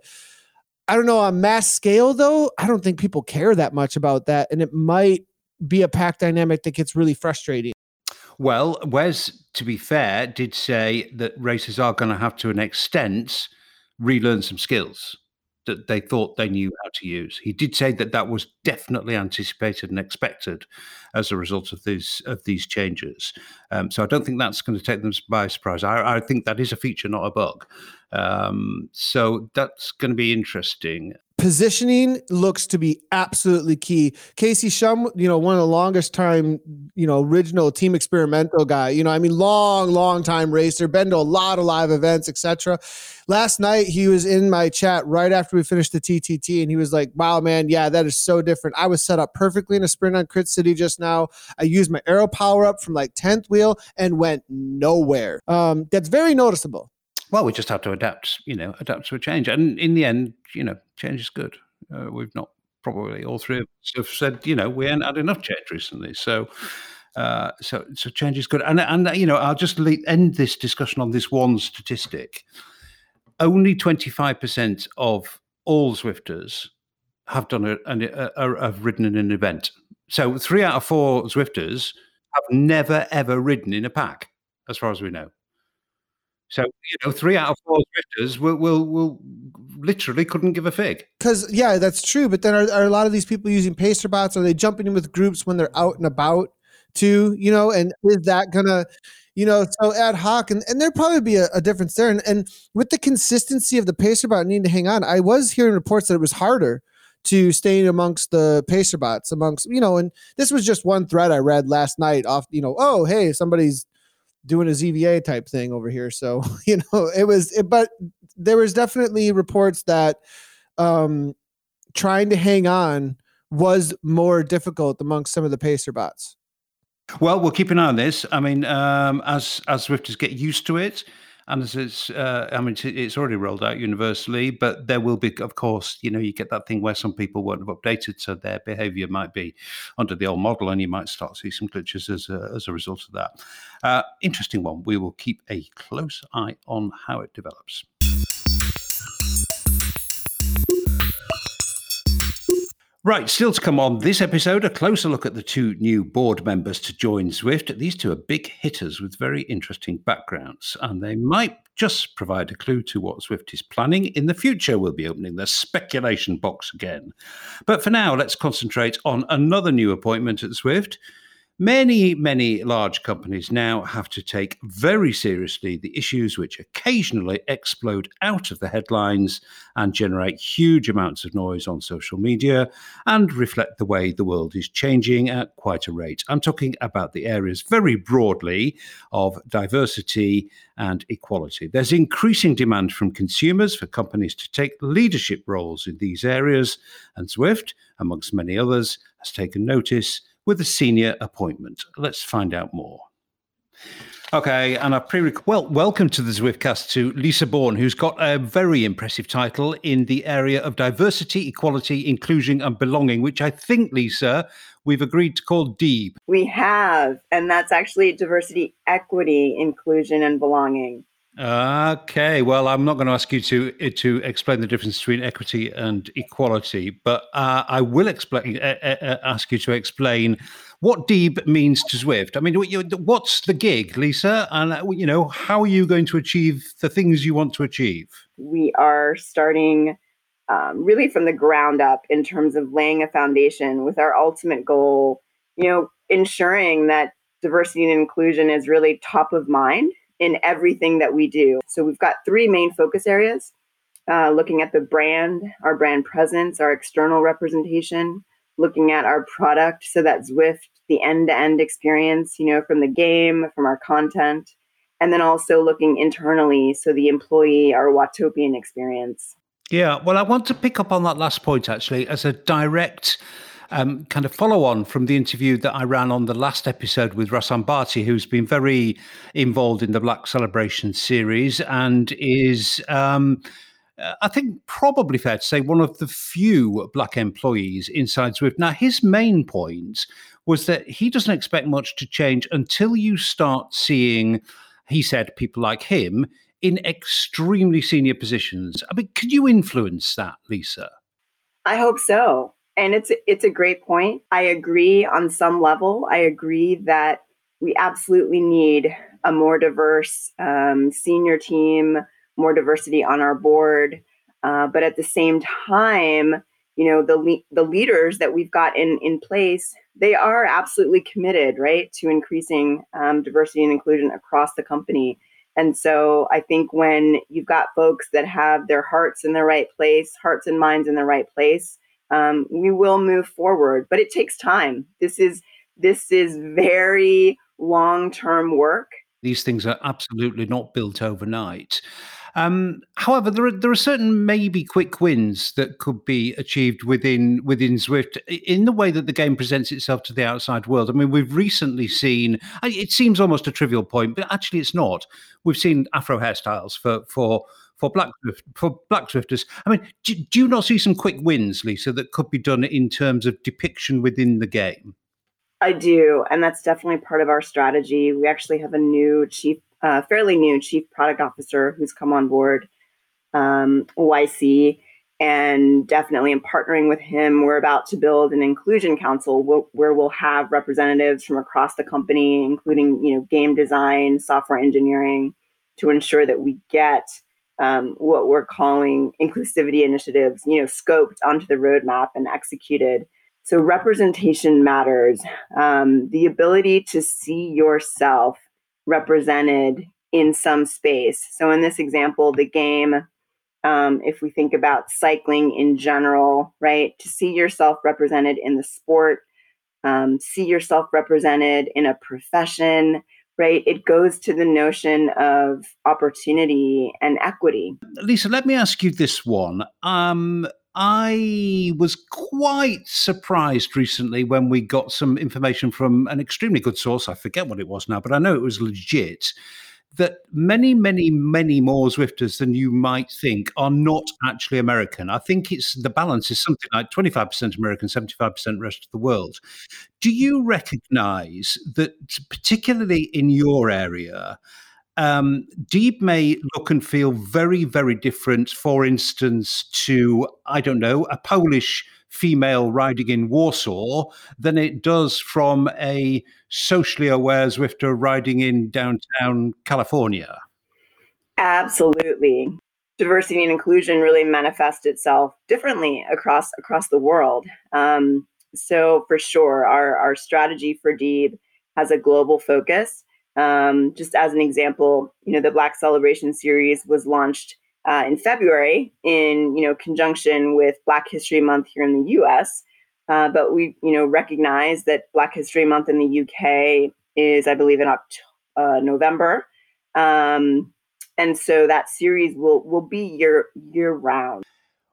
I don't know on mass scale though. I don't think people care that much about that, and it might be a pack dynamic that gets really frustrating. Well, Wes, to be fair, did say that races are going to have to an extent relearn some skills that they thought they knew how to use. He did say that that was definitely anticipated and expected as a result of these of these changes. Um, so I don't think that's going to take them by surprise. I, I think that is a feature, not a bug. Um, so that's going to be interesting positioning looks to be absolutely key. Casey Shum, you know, one of the longest time, you know, original team experimental guy. You know, I mean, long, long time racer, been to a lot of live events, etc. Last night he was in my chat right after we finished the TTT, and he was like, "Wow, man, yeah, that is so different. I was set up perfectly in a sprint on Crit City just now. I used my aero power up from like tenth wheel and went nowhere. Um, that's very noticeable." Well, we just have to adapt, you know, adapt to a change. And in the end, you know, change is good. Uh, we've not probably all three of us have said, you know, we ain't had enough change recently. So, uh, so, so change is good. And, and you know, I'll just end this discussion on this one statistic. Only 25% of all Zwifters have done a, a, a, have ridden in an event. So three out of four Zwifters have never ever ridden in a pack, as far as we know. So you know, three out of four Zwifters will will, will literally couldn't give a fig. Because yeah, that's true. But then are, are a lot of these people using pacer bots? Are they jumping in with groups when they're out and about too? You know, and is that gonna you know, so ad hoc, and, and there'd probably be a, a difference there. And, and with the consistency of the pacer bot needing to hang on, I was hearing reports that it was harder to stay amongst the pacer bots, amongst, you know, and this was just one thread I read last night off, you know, oh, hey, somebody's doing a ZVA type thing over here. So, you know, it was, it, but there was definitely reports that um, trying to hang on was more difficult amongst some of the pacer bots. Well, we'll keep an eye on this. I mean, um, as as Zwifters get used to it, and as it's, uh, I mean, it's already rolled out universally, but there will be, of course, you know, you get that thing where some people won't have updated, so their behaviour might be under the old model, and you might start to see some glitches as a, as a result of that. Uh, interesting one. We will keep a close eye on how it develops. Right, still to come on this episode, a closer look at the two new board members to join Zwift. These two are big hitters with very interesting backgrounds, and they might just provide a clue to what Zwift is planning in the future. We'll be opening the speculation box again. But for now, let's concentrate on another new appointment at Zwift Many, many large companies now have to take very seriously the issues which occasionally explode out of the headlines and generate huge amounts of noise on social media and reflect the way the world is changing at quite a rate. I'm talking about the areas very broadly of diversity and equality. There's increasing demand from consumers for companies to take leadership roles in these areas, and Zwift, amongst many others, has taken notice with a senior appointment. Let's find out more. Okay, and I pre well, welcome to the Zwiftcast to Lisa Bourne, who's got a very impressive title in the area of diversity, equality, inclusion, and belonging, which I think, Lisa, we've agreed to call DEEB. We have, and that's actually diversity, equity, inclusion, and belonging. Okay, well, I'm not going to ask you to to explain the difference between equity and equality, but uh, I will explain uh, uh, ask you to explain what DEEB means to Zwift. I mean, what's the gig, Lisa, and uh, you know how are you going to achieve the things you want to achieve? We are starting um, really from the ground up in terms of laying a foundation with our ultimate goal, you know, ensuring that diversity and inclusion is really top of mind in everything that we do. So we've got three main focus areas uh, looking at the brand, our brand presence, our external representation, looking at our product. So that Zwift, the end to end experience, you know, from the game, from our content, and then also looking internally. So the employee, our Watopian experience. Yeah, well, I want to pick up on that last point actually as a direct um, kind of follow on from the interview that I ran on the last episode with Rahsaan Bharti, who's been very involved in the Black Celebration series and is. Um, I think probably fair to say one of the few black employees inside Zwift. Now, his main point was that he doesn't expect much to change until you start seeing, he said, people like him in extremely senior positions. I mean, could you influence that, Lisa? I hope so and it's it's a great point. I agree on some level. I agree that we absolutely need a more diverse um, senior team, more diversity on our board. Uh, but at the same time, you know the le- the leaders that we've got in in place, they are absolutely committed, right, to increasing um, diversity and inclusion across the company. And so I think when you've got folks that have their hearts in the right place, hearts and minds in the right place, um, we will move forward but it takes time this is this is very long term work these things are absolutely not built overnight um, however, there are there are certain maybe quick wins that could be achieved within within Zwift in the way that the game presents itself to the outside world. I mean, we've recently seen. It seems almost a trivial point, but actually, it's not. We've seen Afro hairstyles for for for black for black Zwifters. I mean, do, do you not see some quick wins, Lisa, that could be done in terms of depiction within the game? I do, and that's definitely part of our strategy. We actually have a new chief, uh, fairly new chief product officer who's come on board, um, YC, and definitely in partnering with him, we're about to build an inclusion council where we'll have representatives from across the company, including you know game design, software engineering, to ensure that we get um, what we're calling inclusivity initiatives, you know, scoped onto the roadmap and executed. So representation matters. Um, the ability to see yourself represented in some space. So in this example, the game, um, if we think about cycling in general, right, to see yourself represented in the sport, um, see yourself represented in a profession, right? It goes to the notion of opportunity and equity. Lisa, let me ask you this one. Um, I was quite surprised recently when we got some information from an extremely good source. I forget what it was now, but I know it was legit that many, many, many more Zwifters than you might think are not actually American. I think it's the balance is something like 25% American, 75% rest of the world. Do you recognize that, particularly in your area, um, DEEB may look and feel very, very different, for instance, to, I don't know, a Polish female riding in Warsaw than it does from a socially aware Zwifter riding in downtown California. Absolutely. Diversity and inclusion really manifests itself differently across across the world. Um, so for sure, our, our strategy for DEEB has a global focus. Um, just as an example, you know, the Black Celebration series was launched uh, in February in you know conjunction with Black History Month here in the U.S. Uh, but we you know recognize that Black History Month in the UK is, I believe, in October, uh, November, um, and so that series will will be year year round.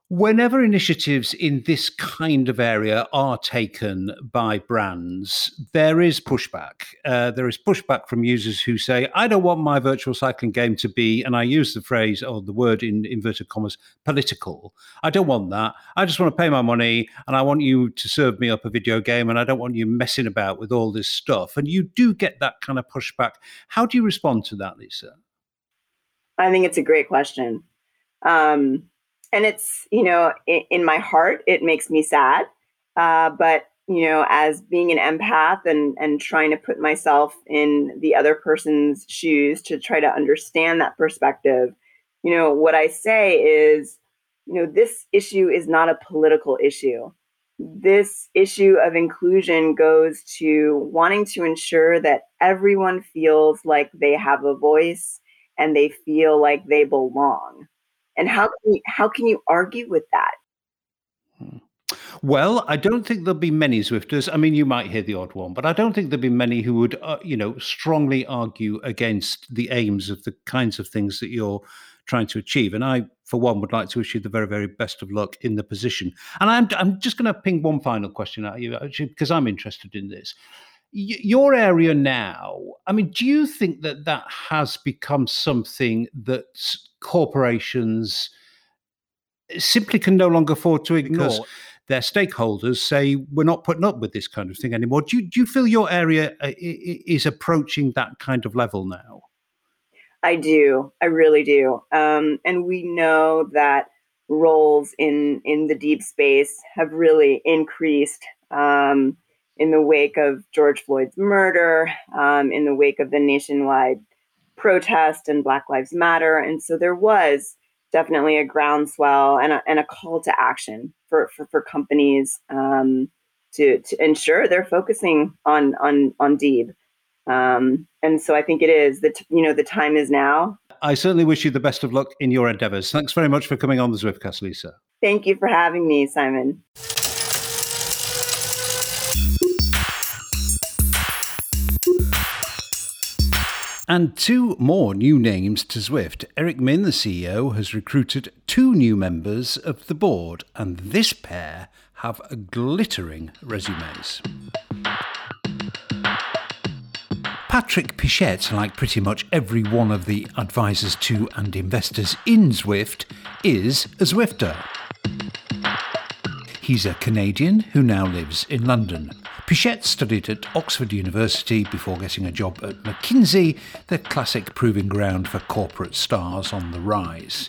Whenever initiatives in this kind of area are taken by brands, there is pushback. Uh, there is pushback from users who say, I don't want my virtual cycling game to be, and I use the phrase or the word in inverted commas, political. I don't want that. I just want to pay my money and I want you to serve me up a video game and I don't want you messing about with all this stuff. And you do get that kind of pushback. How do you respond to that, Lisa? I think it's a great question. Um, and it's you know in, in, my heart it makes me sad uh, but you know as being an empath and and trying to put myself in the other person's shoes to try to understand that perspective you know what i say is you know this issue is not a political issue. This issue of inclusion goes to wanting to ensure that everyone feels like they have a voice and they feel like they belong and how can you, how can you argue with that? Well, I don't think there'll be many Zwifters. I mean, you might hear the odd one, but I don't think there'll be many who would, uh, you know, strongly argue against the aims of the kinds of things that you're trying to achieve. And I, for one, would like to wish you the very, very best of luck in the position. And I'm, I'm just going to ping one final question at you, actually, because I'm interested in this. Y- your area now, I mean, do you think that that has become something that corporations simply can no longer afford to ignore. Because their stakeholders say we're not putting up with this kind of thing anymore. Do you, do you feel your area uh, is approaching that kind of level now? I do. I really do. Um, and we know that roles in in the DEEB space have really increased um, in the wake of George Floyd's murder, um, in the wake of the nationwide protest and Black Lives Matter. And so there was definitely a groundswell and a, and a call to action for, for, for companies um, to, to ensure they're focusing on, on, on Deeb. Um, and so I think it is that, you know, the time is now. I certainly wish you the best of luck in your endeavors. Thanks very much for coming on the Zwiftcast, Lisa. Thank you for having me, Simon. And two more new names to Zwift. Eric Min, the CEO, has recruited two new members of the board, and this pair have glittering resumes. Patrick Pichette, like pretty much every one of the advisors to and investors in Zwift, is a Zwifter. He's a Canadian who now lives in London. Pichette studied at Oxford University before getting a job at McKinsey, the classic proving ground for corporate stars on the rise.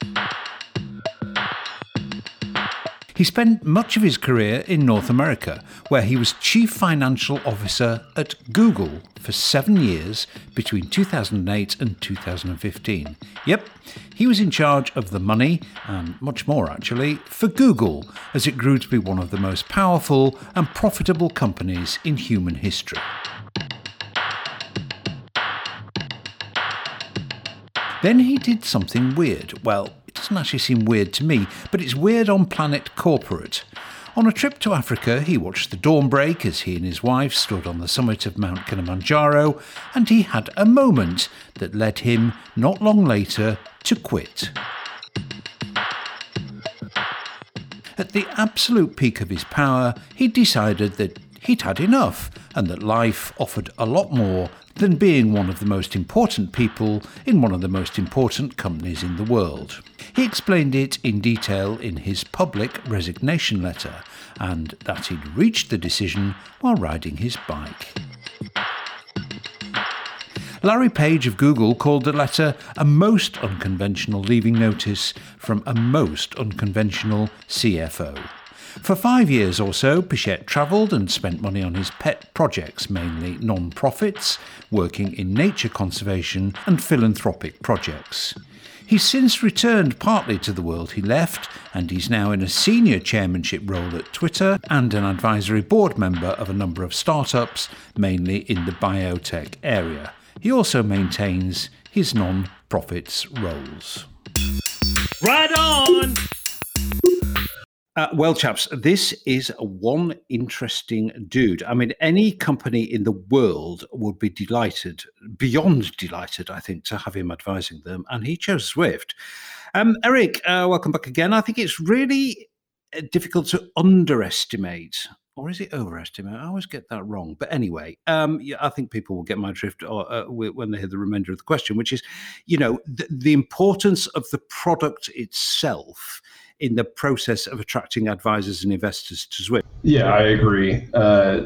He spent much of his career in North America, where he was Chief Financial Officer at Google for seven years between 2008 and 2015. Yep, he was in charge of the money, and much more actually, for Google as it grew to be one of the most powerful and profitable companies in human history. Then he did something weird. Well, doesn't actually seem weird to me, but it's weird on Planet Corporate. On a trip to Africa, he watched the dawn break as he and his wife stood on the summit of Mount Kilimanjaro, and he had a moment that led him, not long later, to quit. At the absolute peak of his power, he decided that he'd had enough and that life offered a lot more than being one of the most important people in one of the most important companies in the world. He explained it in detail in his public resignation letter, and that he'd reached the decision while riding his bike. Larry Page of Google called the letter a most unconventional leaving notice from a most unconventional CFO. For five years or so, Pichette travelled and spent money on his pet projects, mainly non profits, working in nature conservation and philanthropic projects. He's since returned partly to the world he left, and he's now in a senior chairmanship role at Twitter and an advisory board member of a number of startups, mainly in the biotech area. He also maintains his non profits roles. Right on! Uh, well, chaps, this is one interesting dude. I mean, any company in the world would be delighted, beyond delighted, I think, to have him advising them. And he chose Zwift. Um, Eric, uh, welcome back again. I think it's really uh, difficult to underestimate, or is it overestimate? I always get that wrong. But anyway, um, yeah, I think people will get my drift or, uh, when they hear the remainder of the question, which is, you know, the, the importance of the product itself in the process of attracting advisors and investors to Zwift. Yeah, I agree. Uh,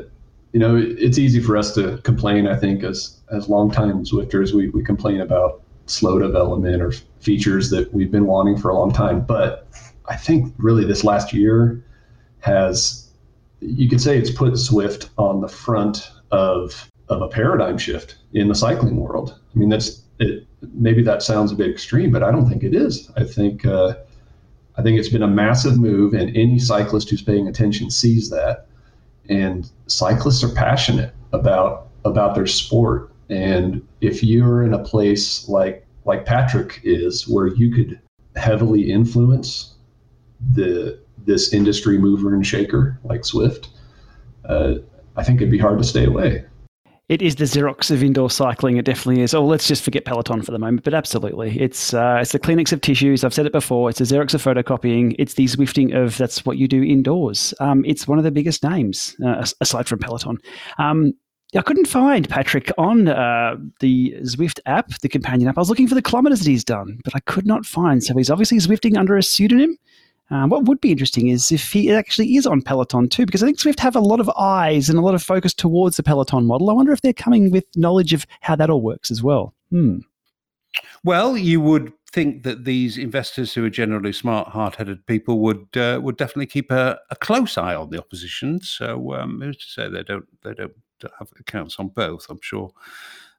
you know, it's easy for us to complain. I think as as longtime Zwifters, we we complain about slow development or features that we've been wanting for a long time. But I think really this last year has, you could say, it's put Zwift on the front of of a paradigm shift in the cycling world. I mean, that's it. Maybe that sounds a bit extreme, but I don't think it is. I think. Uh, I think it's been a massive move, and any cyclist who's paying attention sees that. And cyclists are passionate about about their sport. And if you're in a place like like Patrick is, where you could heavily influence the this industry mover and shaker like Zwift, uh, I think it'd be hard to stay away it is the Xerox of indoor cycling. It definitely is. Oh, let's just forget Peloton for the moment, but absolutely, it's uh, it's the Kleenex of tissues. I've said it before. It's the Xerox of photocopying. It's the Zwifting of that's what you do indoors. Um, it's one of the biggest names uh, aside from Peloton. Um, I couldn't find Patrick on uh, the Zwift app, the companion app. I was looking for the kilometers that he's done, but I could not find. So he's obviously Zwifting under a pseudonym. Um, what would be interesting is if he actually is on Peloton too, because I think Zwift have a lot of eyes and a lot of focus towards the Peloton model. I wonder if they're coming with knowledge of how that all works as well. Hmm. Well, you would think that these investors, who are generally smart, hard-headed people, would uh, would definitely keep a, a, close eye on the opposition. So, um, who's to say they don't they don't have accounts on both? I'm sure.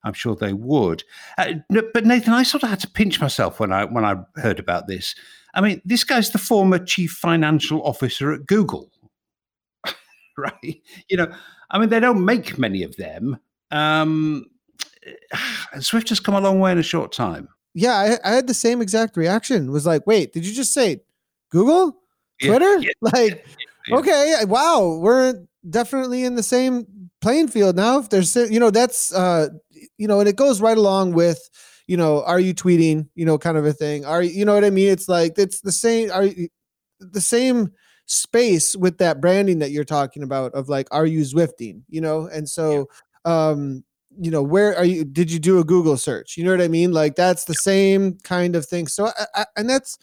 I'm sure they would. Uh, but Nathan, I sort of had to pinch myself when I when I heard about this I mean, this guy's the former chief financial officer at Google, right? You know, I mean, they don't make many of them. Um, Zwift has come a long way in a short time. Yeah, I, I had the same exact reaction. Was like, wait, did you just say Google, Twitter? Yeah, yeah, like, yeah, okay, wow, we're definitely in the same playing field now. If there's, you know, that's, uh, you know, and it goes right along with you know, are you tweeting, you know, kind of a thing. Are you know what I mean? It's like it's the same are you, the same space with that branding that you're talking about of like are you Zwifting, you know? And so yeah. um you know where are you did you do a google search you know what i mean like that's the same kind of thing so I, I, and that's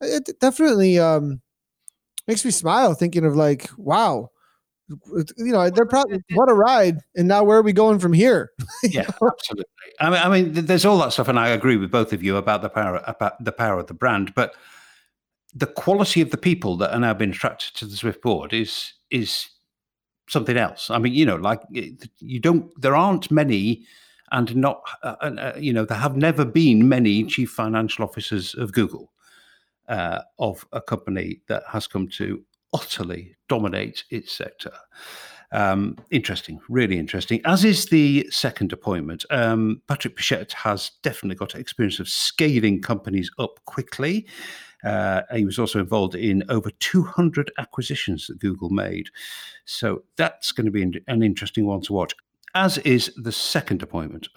it definitely um makes me smile thinking of like wow you know, they're probably what a ride. And now where are we going from here? yeah, absolutely. I mean, I mean, there's all that stuff, and I agree with both of you about the power about the power of the brand, but the quality of the people that are now being attracted to the Zwift board is is something else. I mean, you know, like you don't, there aren't many, and not, uh, uh, you know, there have never been many chief financial officers of Google. Uh, of a company that has come to utterly dominate its sector. Um, interesting, really interesting. As is the second appointment. Um, Patrick Pichette has definitely got experience of scaling companies up quickly. Uh, he was also involved in over 200 acquisitions that Google made. So that's going to be an interesting one to watch, as is the second appointment.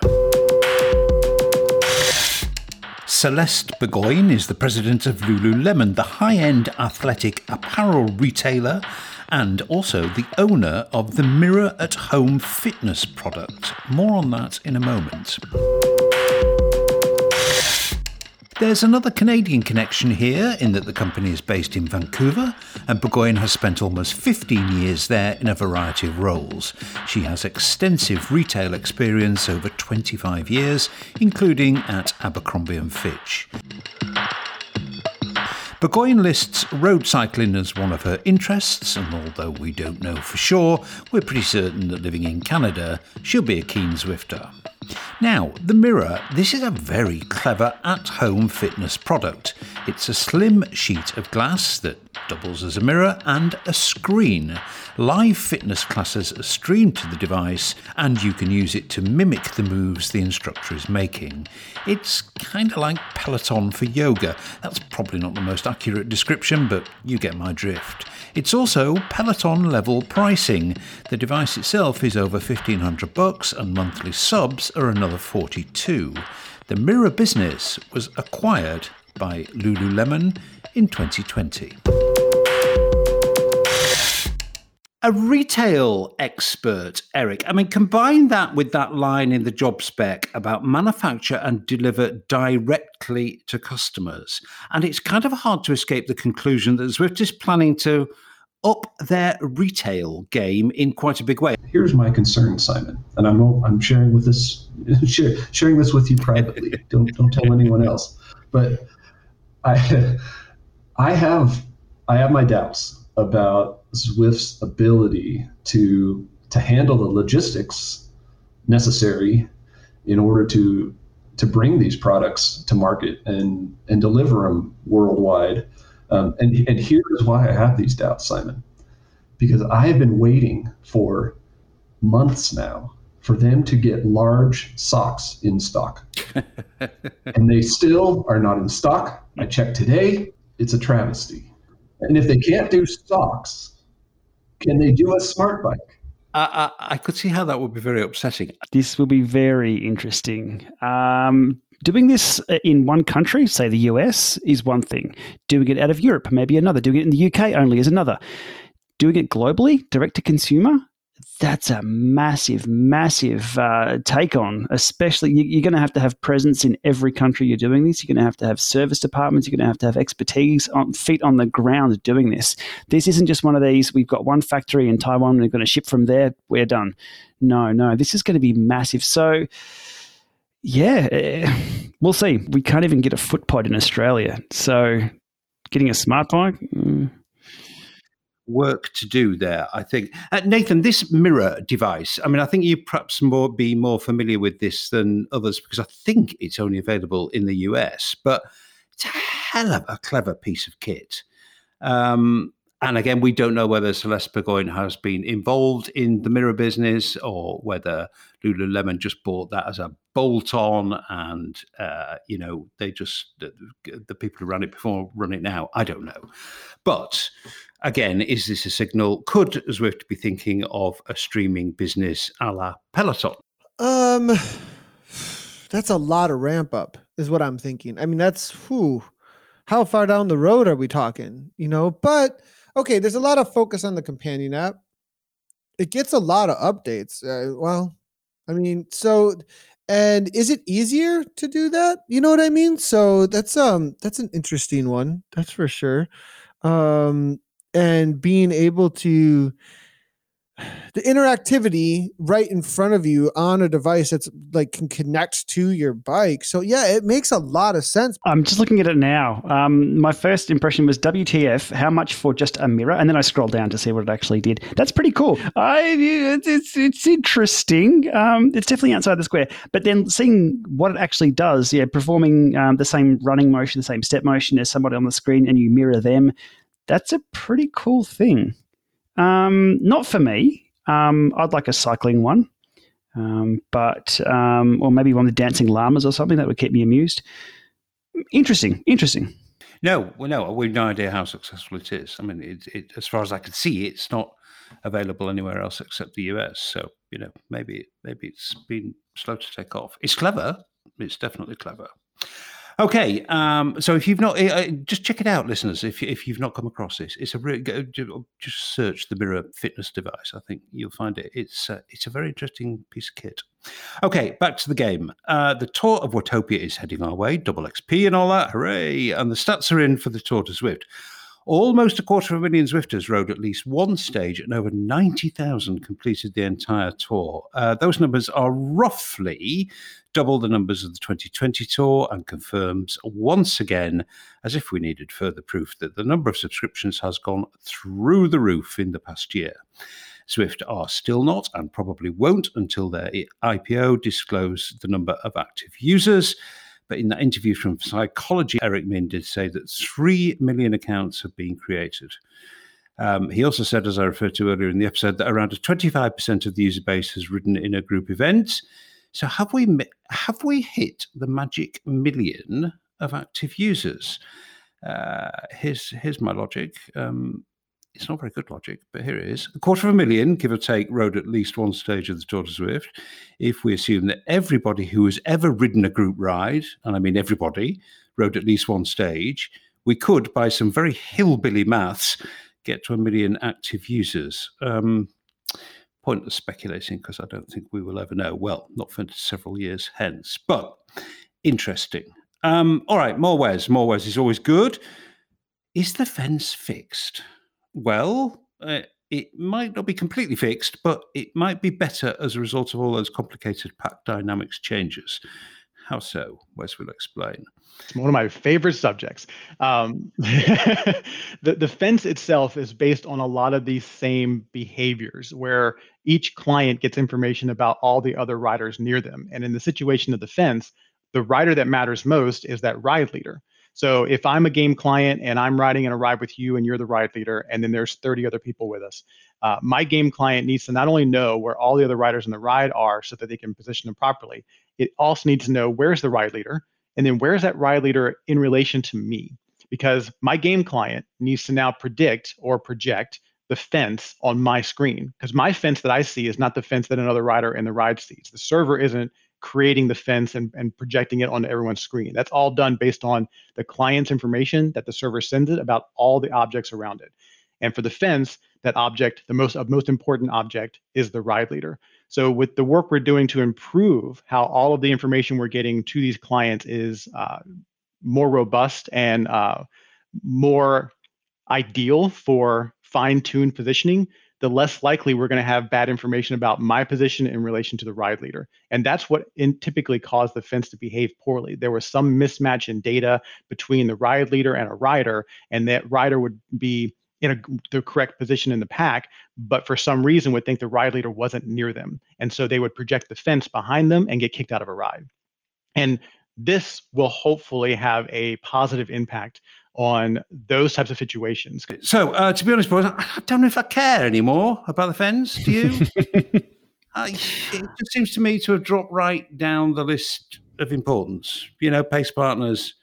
Celeste Burgoyne is the president of Lululemon, the high end athletic apparel retailer, and also the owner of the Mirror at Home fitness product. More on that in a moment. There's another Canadian connection here in that the company is based in Vancouver, and Burgoyne has spent almost 15 years there in a variety of roles. She has extensive retail experience over 25 years, including at Abercrombie and Fitch. Burgoyne lists road cycling as one of her interests, and although we don't know for sure, we're pretty certain that living in Canada, she'll be a keen Zwifter. Now, the mirror, this is a very clever at home fitness product. It's a slim sheet of glass that doubles as a mirror and a screen. Live fitness classes are streamed to the device, and you can use it to mimic the moves the instructor is making. It's kind of like Peloton for yoga. That's probably not the most accurate description, but you get my drift. It's also Peloton level pricing. The device itself is over 1500 bucks and monthly subs are another 42. The mirror business was acquired by Lululemon in 2020. A retail expert, Eric. I mean, combine that with that line in the job spec about manufacture and deliver directly to customers. And it's kind of hard to escape the conclusion that Zwift is planning to up their retail game in quite a big way. Here's my concern, Simon, and I'm I'm sharing with this sharing this with you privately. don't don't tell anyone else. But I I have I have my doubts about Zwift's ability to to handle the logistics necessary in order to to bring these products to market and and deliver them worldwide. Um, and and here's why I have these doubts, Simon, because I have been waiting for months now for them to get large socks in stock, and they still are not in stock. I checked today; it's a travesty. And if they can't do socks, can they do a smart bike? I, I, I could see how that would be very upsetting. This will be very interesting. Um, doing this in one country, say the US, is one thing. Doing it out of Europe, maybe another. Doing it in the UK only is another. Doing it globally, direct to consumer, that's a massive, massive uh, take on. Especially, you, are going to have to have presence in every country you're doing this. You're going to have to have service departments. You're going to have to have expertise on feet on the ground doing this. This isn't just one of these. We've got one factory in Taiwan. We're going to ship from there. We're done. No, no. This is going to be massive. So. Yeah, eh, we'll see. We can't even get a foot pod in Australia. So, getting a smart bike, mm, work to do there. I think uh, Nathan, this mirror device. I mean, I think you perhaps more be more familiar with this than others because I think it's only available in the US, but it's a hell of a clever piece of kit. Um, and again, we don't know whether Celeste Burgoyne has been involved in the mirror business or whether Lululemon just bought that as a bolt on and, uh, you know, they just, the, the, people who ran it before run it now. I don't know. But again, is this a signal? Could Zwift be thinking of a streaming business a la Peloton? Um, that's a lot of ramp up, is what I'm thinking. I mean, that's who. How far down the road are we talking? You know, but okay, there's a lot of focus on the companion app. It gets a lot of updates. Uh, well, I mean, so and is it easier to do that? You know what I mean? So that's um that's an interesting one. That's for sure. Um and being able to the interactivity right in front of you on a device that's like can connect to your bike. So yeah, it makes a lot of sense. I'm just looking at it now. Um, my first impression was WTF? How much for just a mirror? And then I scrolled down to see what it actually did. That's pretty cool. I it's it's, interesting. Um, it's definitely outside the square. But then seeing what it actually does, yeah, performing um, the same running motion, the same step motion as somebody on the screen, and you mirror them that's a pretty cool thing. Um, not for me. Um, I'd like a cycling one, um, but um, or maybe one of the dancing llamas or something that would keep me amused. Interesting, interesting. No, well, no, we've no idea how successful it is. I mean, it, it, as far as I can see, it's not available anywhere else except the US. So you know, maybe maybe it's been slow to take off. It's clever. It's definitely clever. Okay, um, so if you've not, uh, just check it out, listeners. If if you've not come across this, it's a really just search the Mirror fitness device. I think you'll find it. It's uh, it's a very interesting piece of kit. Okay, back to the game. Uh, the tour of Watopia is heading our way. Double XP and all that, hooray! And the stats are in for the Tour de Zwift. Almost a quarter of a million Zwifters rode at least one stage, and over 90,000 completed the entire tour. Uh, those numbers are roughly double the numbers of the 2020 tour and confirms once again, as if we needed further proof, that the number of subscriptions has gone through the roof in the past year. Zwift are still not and probably won't until their IPO disclose the number of active users. But in that interview from Psychology, Eric Min did say that 3 million accounts have been created. Um, he also said, as I referred to earlier in the episode, that around 25% of the user base has ridden in a group event. So have we have we hit the magic million of active users? Uh, here's here's my logic. Um, it's not very good logic, but here it is. A quarter of a million, give or take, rode at least one stage of the Tour de Zwift. If we assume that everybody who has ever ridden a group ride, and I mean everybody, rode at least one stage, we could, by some very hillbilly maths, get to a million active users. Um, pointless speculating because I don't think we will ever know. Well, not for several years hence, but interesting. Um, all right, more Wes. More Wes is always good. Is the fence fixed? Well, uh, it might not be completely fixed, but it might be better as a result of all those complicated pack dynamics changes. How so? Wes will explain. It's one of my favorite subjects. Um, the, the fence itself is based on a lot of these same behaviors where each client gets information about all the other riders near them. And in the situation of the fence, the rider that matters most is that ride leader. So if I'm a game client and I'm riding in a ride with you and you're the ride leader, and then there's 30 other people with us, uh, my game client needs to not only know where all the other riders in the ride are so that they can position them properly, it also needs to know where's the ride leader and then where's that ride leader in relation to me? Because my game client needs to now predict or project the fence on my screen because my fence that I see is not the fence that another rider in the ride sees. The server isn't creating the fence and, and projecting it onto everyone's screen. That's all done based on the client's information that the server sends it about all the objects around it. And for the fence, that object, the most most important object, is the ride leader. So with the work we're doing to improve how all of the information we're getting to these clients is uh, more robust and uh, more ideal for fine-tuned positioning, the less likely we're going to have bad information about my position in relation to the ride leader. And that's what in, typically caused the fence to behave poorly. There was some mismatch in data between the ride leader and a rider, and that rider would be in a, the correct position in the pack, but for some reason would think the ride leader wasn't near them. And so they would project the fence behind them and get kicked out of a ride. And this will hopefully have a positive impact on those types of situations. So, uh, to be honest, boys, I don't know if I care anymore about the fence. Do you? it just seems to me to have dropped right down the list of importance. You know, pace partners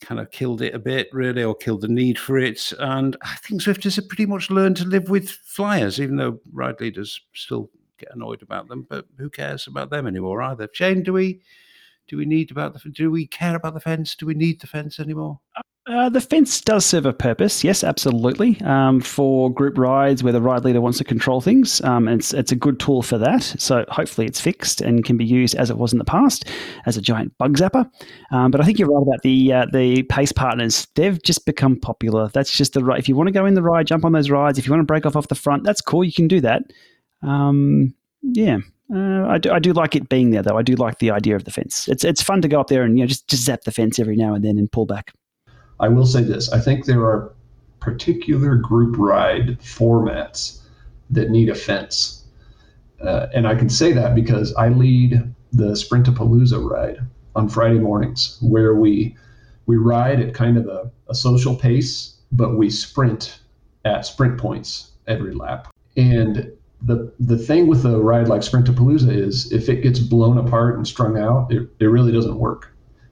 kind of killed it a bit, really, or killed the need for it. And I think Zwifters have pretty much learned to live with flyers, even though ride leaders still get annoyed about them. But who cares about them anymore either? Shane, do we do we need about the do we care about the fence? Do we need the fence anymore? Uh, the fence does serve a purpose, yes, absolutely, um, for group rides where the ride leader wants to control things. Um, it's, it's a good tool for that. So hopefully it's fixed and can be used as it was in the past as a giant bug zapper. Um, but I think you're right about the uh, the pace partners. They've just become popular. That's just the right. If you want to go in the ride, jump on those rides. If you want to break off off the front, that's cool. You can do that. Um, yeah, uh, I, do, I do like it being there, though. I do like the idea of the fence. It's it's fun to go up there and you know just, just zap the fence every now and then and pull back. I will say this I think there are particular group ride formats that need a fence. Uh, and I can say that because I lead the Sprintapalooza ride on Friday mornings, where we we ride at kind of a, a social pace, but we sprint at sprint points every lap. And the the thing with a ride like Sprintapalooza is if it gets blown apart and strung out, it, it really doesn't work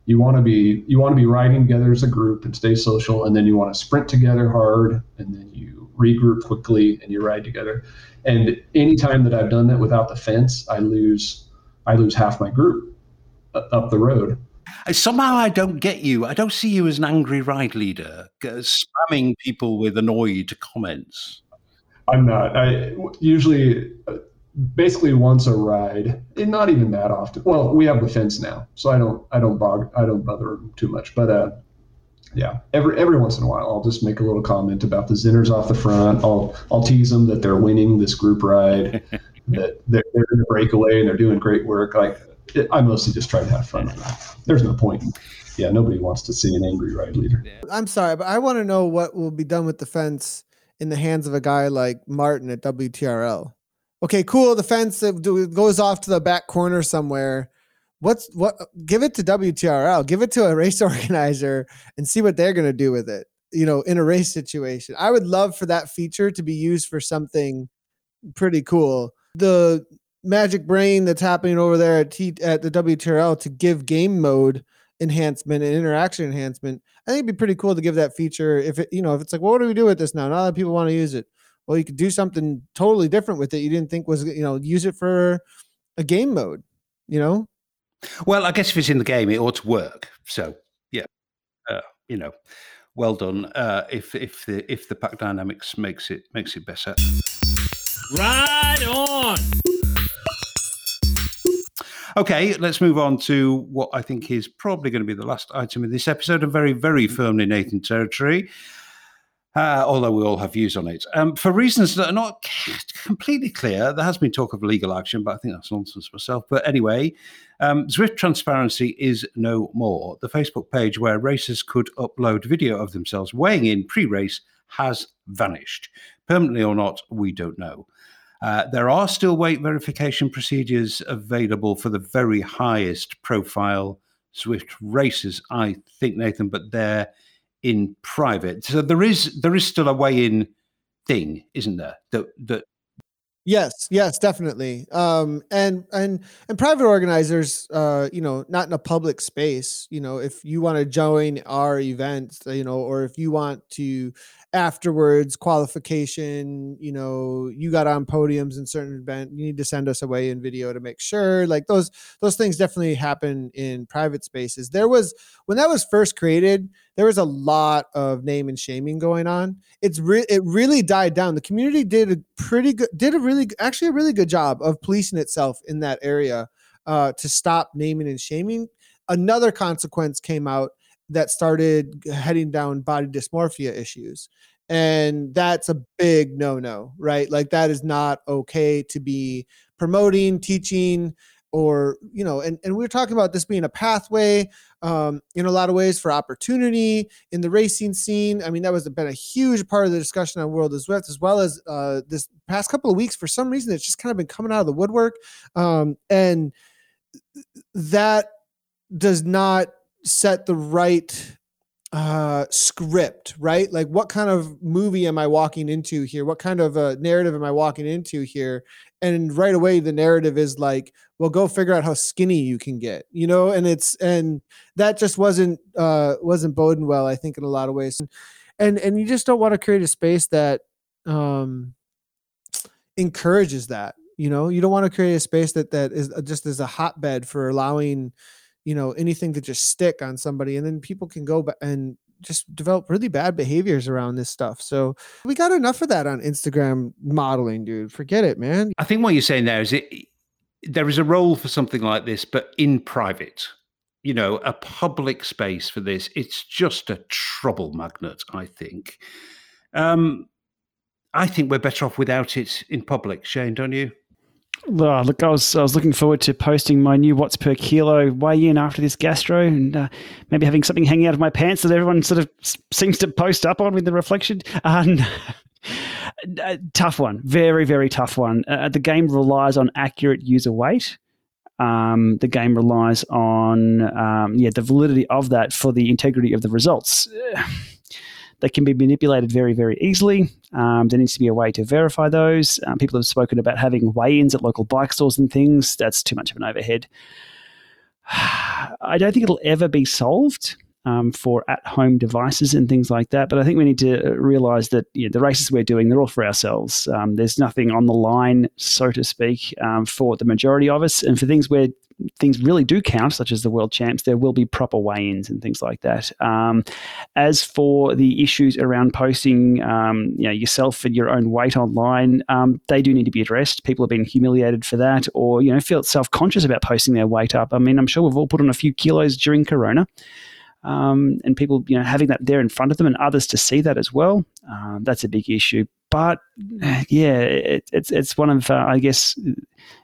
you want to be you want to be riding together as a group and stay social and then you want to sprint together hard and then you regroup quickly and you ride together. And anytime that i've done that without the fence i lose i lose half my group uh, up the road. Somehow i don't get you. I don't see you as an angry ride leader spamming people with annoyed comments. I'm not. I usually uh, basically once a ride, and not even that often. Well, we have the fence now, so I don't I don't bog I don't bother them too much. But uh, yeah, every every once in a while, I'll just make a little comment about the Zinners off the front. I'll I'll tease them that they're winning this group ride, that they're, they're in a breakaway and they're doing great work. Like it, I mostly just try to have fun. There's no point. Yeah, nobody wants to see an angry ride leader. I'm sorry, but I want to know what will be done with the fence in the hands of a guy like Martin at WTRL. Okay, cool. The fence goes off to the back corner somewhere. What's what? Give it to WTRL. Give it to a race organizer and see what they're going to do with it. You know, in a race situation, I would love for that feature to be used for something pretty cool. The magic brain that's happening over there at T, at the WTRL to give game mode enhancement and interaction enhancement. I think it'd be pretty cool to give that feature. If it, you know, if it's like, well, what do we do with this now? Now that people want to use it, well, you could do something totally different with it. You didn't think was, you know, use it for a game mode. You know. Well, I guess if it's in the game, it ought to work. So yeah, uh, you know, well done. Uh, if if the if the pack dynamics makes it makes it better. Right on. Okay, let's move on to what I think is probably going to be the last item in this episode, and very, very firmly Nathan territory. Uh, although we all have views on it. Um, for reasons that are not completely clear, there has been talk of legal action, but I think that's nonsense myself. But anyway, um, Zwift Transparency is no more. The Facebook page where racers could upload video of themselves weighing in pre race has vanished. Permanently or not, we don't know. Uh, there are still weight verification procedures available for the very highest profile Zwift races, I think, Nathan, but they're in private. So there is there is still a way in thing, isn't there? That that Yes, yes, definitely. Um, and and and private organizers, uh, you know, not in a public space. You know, if you want to join our events, you know, or if you want to afterwards qualification you know you got on podiums in certain event you need to send us away in video to make sure like those those things definitely happen in private spaces. There was when that was first created there was a lot of name and shaming going on. It's re- it really died down. The community did a pretty good did a really actually a really good job of policing itself in that area uh, to stop naming and shaming. Another consequence came out that started heading down body dysmorphia issues. And that's a big no no, right? Like, that is not okay to be promoting, teaching, or, you know, and, and we are talking about this being a pathway um, in a lot of ways for opportunity in the racing scene. I mean, that was been a huge part of the discussion on World of Zwift, as well as uh, this past couple of weeks. For some reason, it's just kind of been coming out of the woodwork. Um, and that does not set the right uh script right? Like what kind of movie am i walking into here? What kind of a narrative am i walking into here? And right away the narrative is like well go figure out how skinny you can get you know? And it's and that just wasn't uh wasn't boding well i think in a lot of ways. And and you just don't want to create a space that um encourages that you know? You don't want to create a space that that is just as a hotbed for allowing you know anything to just stick on somebody and then people can go and just develop really bad behaviors around this stuff. So we got enough of that on Instagram modeling, dude. Forget it, man. I think what you're saying there is it there is a role for something like this, but in private. You know, a public space for this. It's just a trouble magnet, I think. Um, I think we're better off without it in public, Shane, don't you? Oh, look, I was I was looking forward to posting my new watts per kilo weigh in after this gastro, and uh, maybe having something hanging out of my pants that everyone sort of seems to post up on with the reflection. Uh, tough one, very very tough one. Uh, the game relies on accurate user weight. Um, the game relies on um, yeah the validity of that for the integrity of the results. They can be manipulated very, very easily. Um, there needs to be a way to verify those. Um, people have spoken about having weigh ins at local bike stores and things. That's too much of an overhead. I don't think it'll ever be solved. Um, for at-home devices and things like that. But I think we need to realize that you know, the races we're doing, they're all for ourselves. Um, there's nothing on the line, so to speak, um, for the majority of us. And for things where things really do count, such as the world champs, there will be proper weigh-ins and things like that. Um, as for the issues around posting, um, you know, yourself and your own weight online, um, they do need to be addressed. People have been humiliated for that, or you know, feel self-conscious about posting their weight up. I mean, I'm sure we've all put on a few kilos during Corona. Um, and people, you know, having that there in front of them and others to see that as well, um, that's a big issue but yeah, it, it's it's one of uh, I guess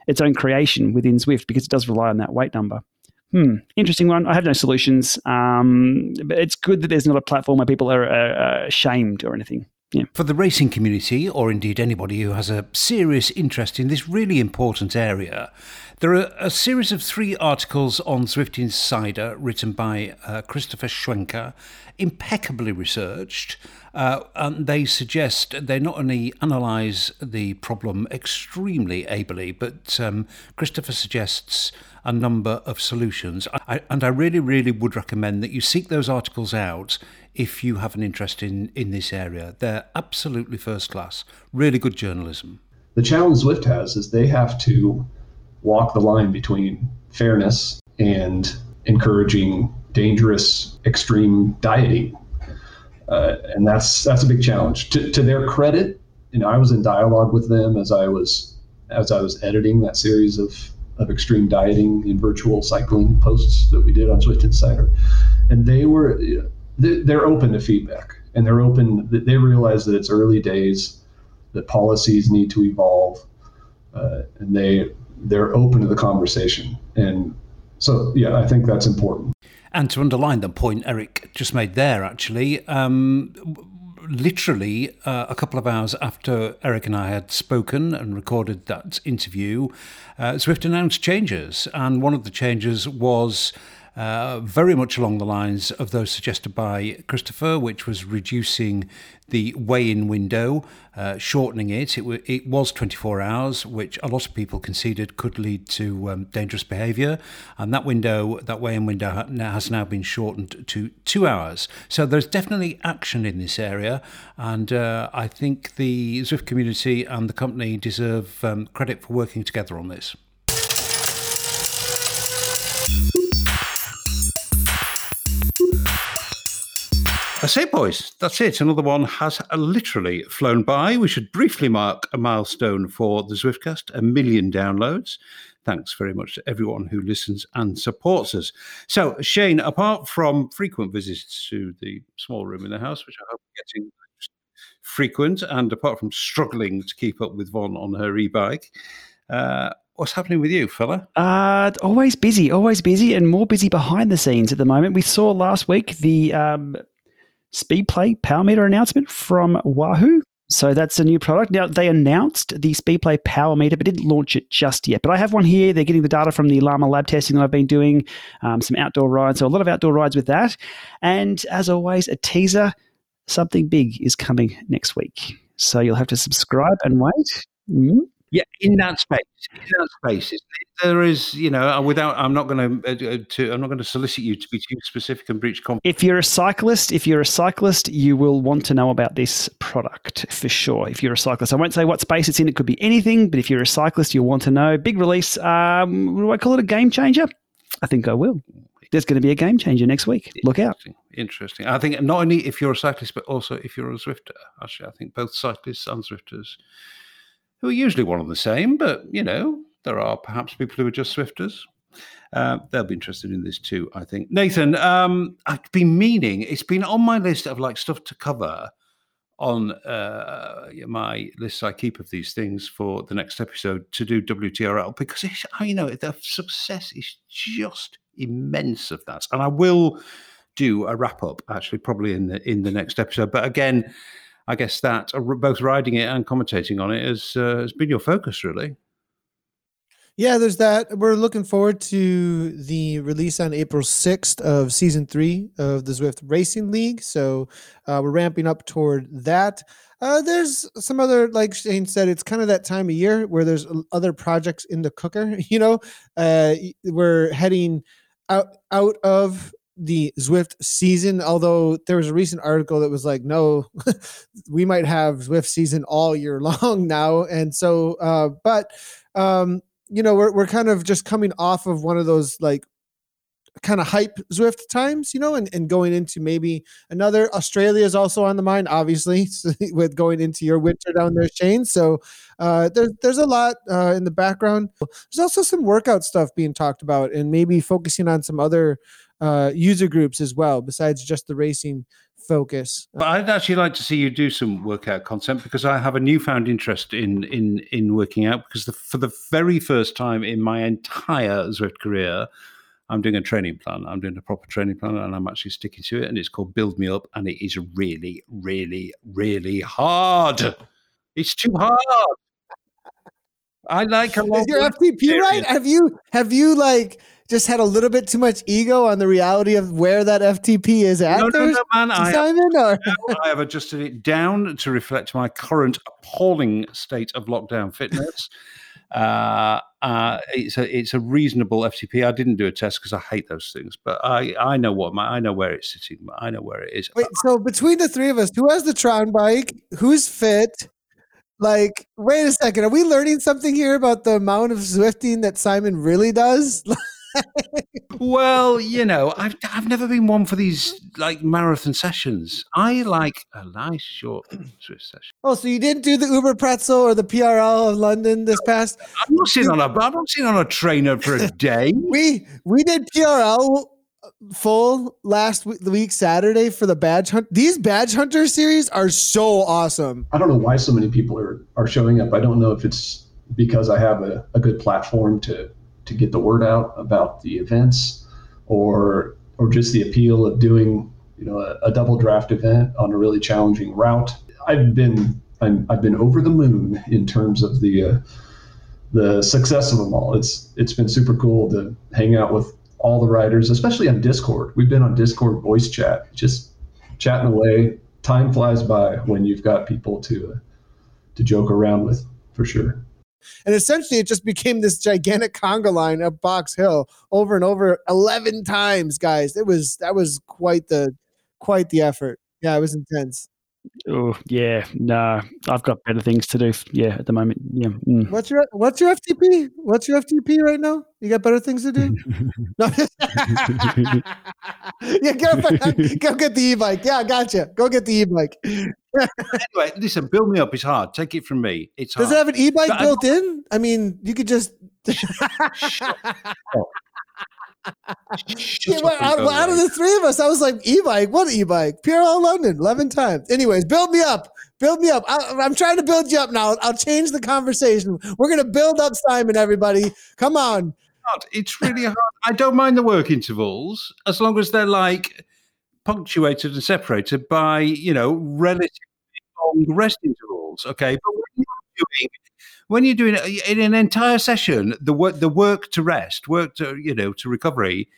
its own creation within Zwift because it does rely on that weight number. Hmm, interesting one. I have no solutions, um, but it's good that there's not a platform where people are uh, shamed or anything. Yeah. For the racing community, or indeed anybody who has a serious interest in this really important area, there are a series of three articles on Zwift Insider written by uh, Christopher Schwenker, impeccably researched. Uh, and they suggest they not only analyse the problem extremely ably, but um, Christopher suggests a number of solutions. I, and I really, really would recommend that you seek those articles out if you have an interest in, in this area. They're absolutely first class, really good journalism. The challenge Zwift has is they have to walk the line between fairness and encouraging dangerous extreme dieting. Uh, and that's that's a big challenge. To, to their credit, you know, I was in dialogue with them as I was as I was editing that series of of extreme dieting and virtual cycling posts that we did on Zwift Insider, and they were they're open to feedback and they're open. They realize that it's early days, that policies need to evolve, uh, and they they're open to the conversation. And so, yeah, I think that's important. And to underline the point Eric just made there, actually, um, literally uh, a couple of hours after Eric and I had spoken and recorded that interview, uh, Zwift announced changes. And one of the changes was uh, very much along the lines of those suggested by Christopher, which was reducing the weigh-in window, uh, shortening it. It, w- it, was 24 hours, which a lot of people conceded could lead to um, dangerous behaviour, and that window, that weigh-in window, has now been shortened to two hours. So there's definitely action in this area, and uh, I think the Zwift community and the company deserve um, credit for working together on this. I say, boys, that's it. Another one has literally flown by. We should briefly mark a milestone for the Zwiftcast a million downloads. Thanks very much to everyone who listens and supports us. So, Shane, apart from frequent visits to the small room in the house, which I hope are getting frequent, and apart from struggling to keep up with Von on her e bike, uh, What's happening with you, fella? Uh, always busy, always busy, and more busy behind the scenes at the moment. We saw last week the um, Speedplay Power Meter announcement from Wahoo. So that's a new product. Now they announced the Speedplay Power Meter, but didn't launch it just yet. But I have one here. They're getting the data from the Llama Lab testing that I've been doing, um, some outdoor rides. So a lot of outdoor rides with that. And as always, a teaser. Something big is coming next week. So you'll have to subscribe and wait. Mm-hmm. Yeah, in that space, in that space, there is, you know, uh, without, I'm not going uh, uh, to, I'm not going to solicit you to be too specific and breach confidence. If you're a cyclist, if you're a cyclist, you will want to know about this product for sure. If you're a cyclist, I won't say what space it's in. It could be anything, but if you're a cyclist, you'll want to know. Big release. Um, do I call it a game changer? I think I will. There's going to be a game changer next week. Look out. Interesting. I think not only if you're a cyclist, but also if you're a Zwifter. Actually, I think both cyclists and Zwifters who are usually one and the same, but you know, there are perhaps people who are just Zwifters. Uh, they'll be interested in this too, I think. Nathan, um, I've been meaning, it's been on my list of like stuff to cover on uh, my list I keep of these things for the next episode to do WTRL because it's, you know, the success is just immense of that. And I will do a wrap up actually probably in the in the next episode. But again, I guess that uh, both riding it and commentating on it has uh, has been your focus, really. Yeah, there's that. We're looking forward to the release on April 6th of season three of the Zwift Racing League. So uh, we're ramping up toward that. Uh, there's some other, like Shane said, it's kind of that time of year where there's other projects in the cooker. You know, uh, we're heading out out of the Zwift season. Although there was a recent article that was like, no, we might have Zwift season all year long now. And so, uh, but um, you know, we're we're kind of just coming off of one of those like kind of hype Zwift times, you know, and, and going into maybe another Australia is also on the mind, obviously, with going into your winter down there, Shane. So uh, there's there's a lot uh, in the background. There's also some workout stuff being talked about, and maybe focusing on some other uh, user groups as well, besides just the racing focus. But I'd actually like to see you do some workout content because I have a newfound interest in in in working out because the, for the very first time in my entire Zwift career, I'm doing a training plan. I'm doing a proper training plan and I'm actually sticking to it. And it's called Build Me Up. And it is really, really, really hard. It's too hard. I like a lot. Is your FTP right? Have you have you like just had a little bit too much ego on the reality of where that FTP is at? No, no, no, man. I have, or no, I have adjusted it down to reflect my current appalling state of lockdown fitness. Uh, uh, it's a it's a reasonable FTP. I didn't do a test because I hate those things, but I I know what my I know where it's sitting. I know where it is. wait. So between the three of us, who has the Tron bike? Who's fit? Like, wait a second. Are we learning something here about the amount of Zwifting that Simon really does? Well, you know, I've I've never been one for these like marathon sessions. I like a nice short Zwift session. oh, so you didn't do the Uber Pretzel or the PRL of London this past? I'm not sitting on a I'm not sitting on a trainer for a day. We we did PRL uh, full last week, the week Saturday for the badge hunt. These badge hunter series are so awesome. I don't know why so many people are, are showing up. I don't know if it's because I have a, a good platform to, to get the word out about the events or or just the appeal of doing you know a, a double draft event on a really challenging route. I've been I'm, I've been over the moon in terms of the uh, the success of them all. It's it's been super cool to hang out with all the writers, especially on Discord. We've been on Discord voice chat, just chatting away. Time flies by when you've got people to uh, to joke around with, for sure. And essentially, it just became this gigantic conga line up Box Hill over and over eleven times, guys. It was that was quite the quite the effort. Yeah, it was intense. Oh yeah, no, I've got better things to do. Yeah, at the moment. Yeah. mm. What's your What's your FTP? What's your FTP right now? You got better things to do. No. yeah, go, go get the e-bike. Yeah, gotcha. Go get the e-bike. Anyway, listen, build me up is hard. Take it from me. It's hard. Does it have an e-bike But I- built in? I mean, you could just. Yeah, well, out, well, out of the three of us, I was like, e-bike. What e-bike? PRL London, eleven times. Anyways, build me up. Build me up. I, I'm trying to build you up now. I'll change the conversation. We're gonna build up Simon. Everybody, come on. It's really hard. I don't mind the work intervals as long as they're like punctuated and separated by you know relatively long rest intervals. Okay, but when you're doing when you're doing in an entire session, the work the work to rest, work to you know to recovery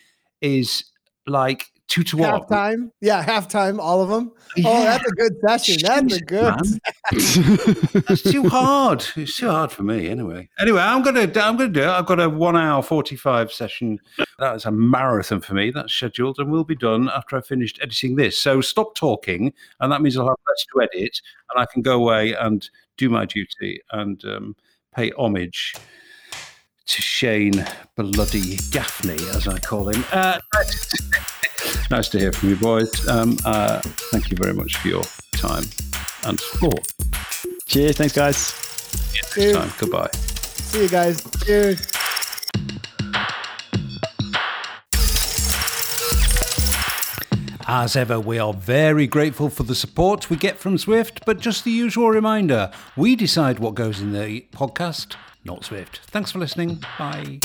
is like two to one. Halftime. Yeah, halftime. All of them. Oh, that's a good session. That's a good. That's too hard. It's too hard for me, anyway. Anyway, I'm gonna I'm gonna do it. I've got a one hour forty five session. That is a marathon for me. That's scheduled and will be done after I've finished editing this. So stop talking, and that means I'll have less to edit, and I can go away and do my duty and um, pay homage to Shane Bloody Gaffney, as I call him. Uh, nice to hear from you, boys. Um, uh, thank you very much for your time and support. Cheers, thanks guys. Next Cheers. time. Goodbye. See you guys. Cheers. As ever, we are very grateful for the support we get from Zwift, but just the usual reminder we decide what goes in the podcast, not Zwift. Thanks for listening. Bye.